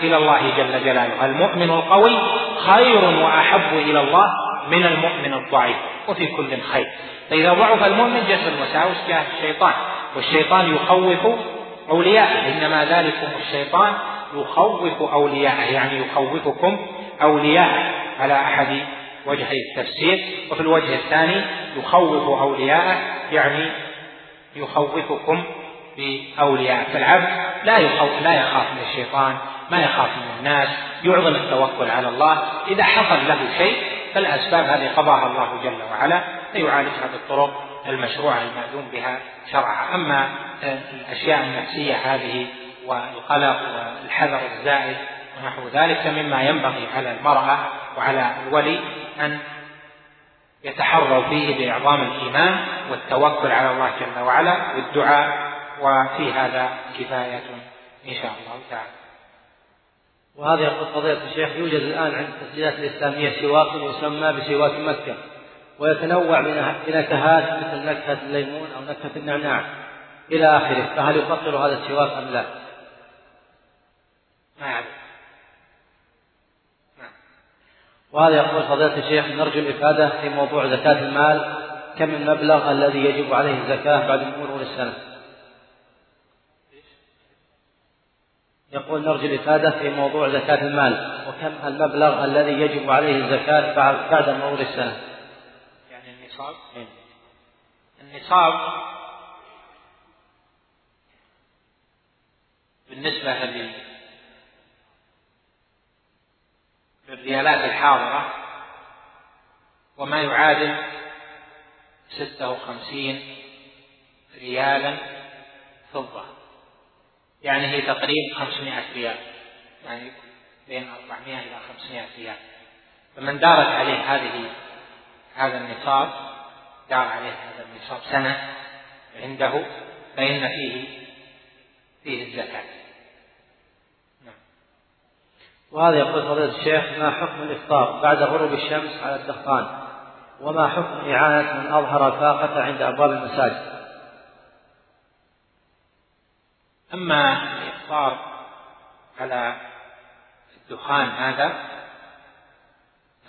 إلى الله جل جلاله. المؤمن القوي خير وأحب إلى الله من المؤمن الضعيف وفي كل خير. فإذا ضعف المؤمن جاءت الوساوس جاء الشيطان والشيطان يخوف أولياءه. إنما ذلكم الشيطان يخوف أولياءه يعني يخوفكم أولياءه. على أحد وجهي التفسير. وفي الوجه الثاني يخوف أولياءه يعني يخوفكم بأولياء فالعبد لا يخوف لا يخاف من الشيطان ما يخاف من الناس. يعظم التوكل على الله. إذا حصل له شيء فالأسباب هذه قضاها الله جل وعلا فيعالجها بالطرق المشروعة المأذون بها شرعا أما الأشياء النفسية هذه والقلق والحذر الزائد ونحو ذلك مما ينبغي على المرأة وعلى الولي أن يتحروا فيه بإعظام الإيمان والتوكل على الله جل وعلا والدعاء وفي هذا كفاية إن شاء الله تعالى. وهذا يقول فضيلة الشيخ يوجد الآن عند التسجيلات الإسلامية سواك يسمى بسواك مكة ويتنوع بنكهات مثل نكهة الليمون أو نكهة النعناع إلى آخره فهل يفطر هذا السواك أم لا؟ ما أعرف وهذا يقول فضيلة الشيخ نرجو الإفادة في موضوع زكاة المال كم المبلغ الذي يجب عليه الزكاة بعد مرور السنة يقول نرجو الإفادة في موضوع زكاة المال وكم المبلغ الذي يجب عليه الزكاة بعد مرور السنة. يعني النصاب؟ إيه. النصاب بالنسبة بالريالات الحاضرة وما يعادل ستة وخمسين ريالا فضة يعني هي تقريبا خمسمائة ريال. يعني بين أربعمائة إلى خمسمائة ريال. فمن دارت عليه هذه هذا النصاب دار عليه هذا النصاب سنة عنده فإن فيه فيه الزكاة. وهذا يقول فضيلة الشيخ ما حكم الإفطار بعد غروب الشمس على الدخان؟ وما حكم إعانة من أظهر الفاقة عند أبواب المساجد؟ أما الإفطار على الدخان هذا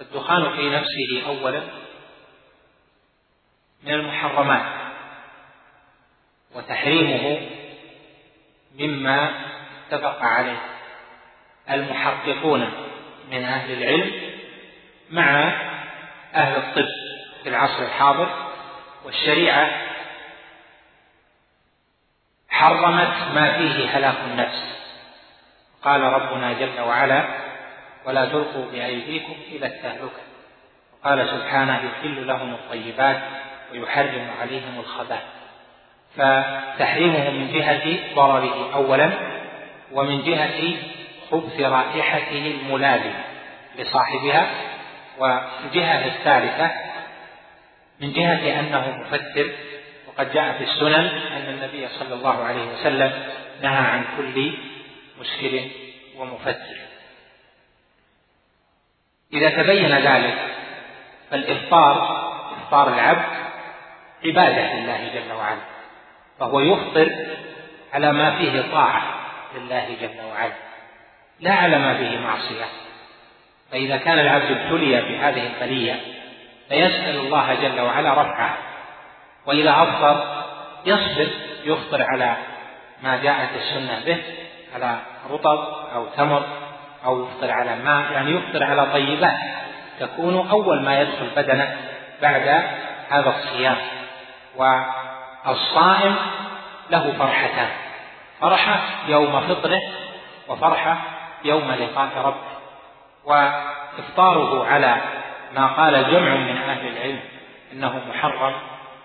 الدخان في نفسه أولا من المحرمات وتحريمه مما اتفق عليه المحققون من أهل العلم مع أهل الطب في العصر الحاضر والشريعة حرمت ما فيه هلاك النفس. قال ربنا جل وعلا ولا تلقوا بأيديكم إلى التهلكة. وقال سبحانه يحل لهم الطيبات ويحرم عليهم الخبائث. فتحريمه من جهة ضرره أولا ومن جهة خبث رائحته الملازم لصاحبها والجهة الثالثة من جهة أنه مفتر وقد جاء في السنن أن النبي صلى الله عليه وسلم نهى عن كل مسكر ومفتر إذا تبين ذلك فالإفطار إفطار العبد عبادة لله جل وعلا فهو يفطر على ما فيه طاعة لله جل وعلا لا على ما فيه معصية. فإذا كان العبد ابتلي بهذه البلية فيسأل الله جل وعلا رفعه. وإذا أفطر يصبر يفطر على ما جاءت السنة به على رطب أو تمر أو يفطر على ماء يعني يفطر على طيبات. تكون أول ما يدخل بدنه بعد هذا الصيام. والصائم له فرحتان. فرحة يوم فطره وفرحة يوم لقاء ربه. وإفطاره على ما قال جمع من أهل العلم إنه محرم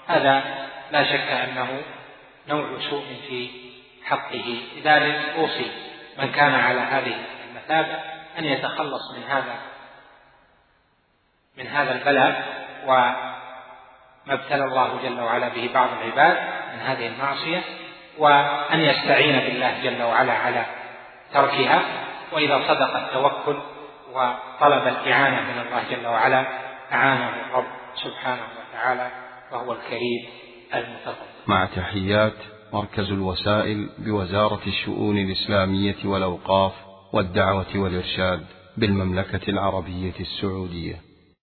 هذا لا شك أنه نوع سوء في حقه. لذلك أوصي من كان على هذه المثابة أن يتخلص من هذا من هذا البلاء وما ابتلى الله جل وعلا به بعض العباد من هذه المعصية وأن يستعين بالله جل وعلا على تركها. وإذا صدق التوكل وطلب الإعانة من الله جل وعلا أعانه الرب سبحانه وتعالى. وهو الكريم المتفضل مع تحيات مركز الوسائل بوزارة الشؤون الإسلامية والأوقاف والدعوة والإرشاد بالمملكة العربية السعودية.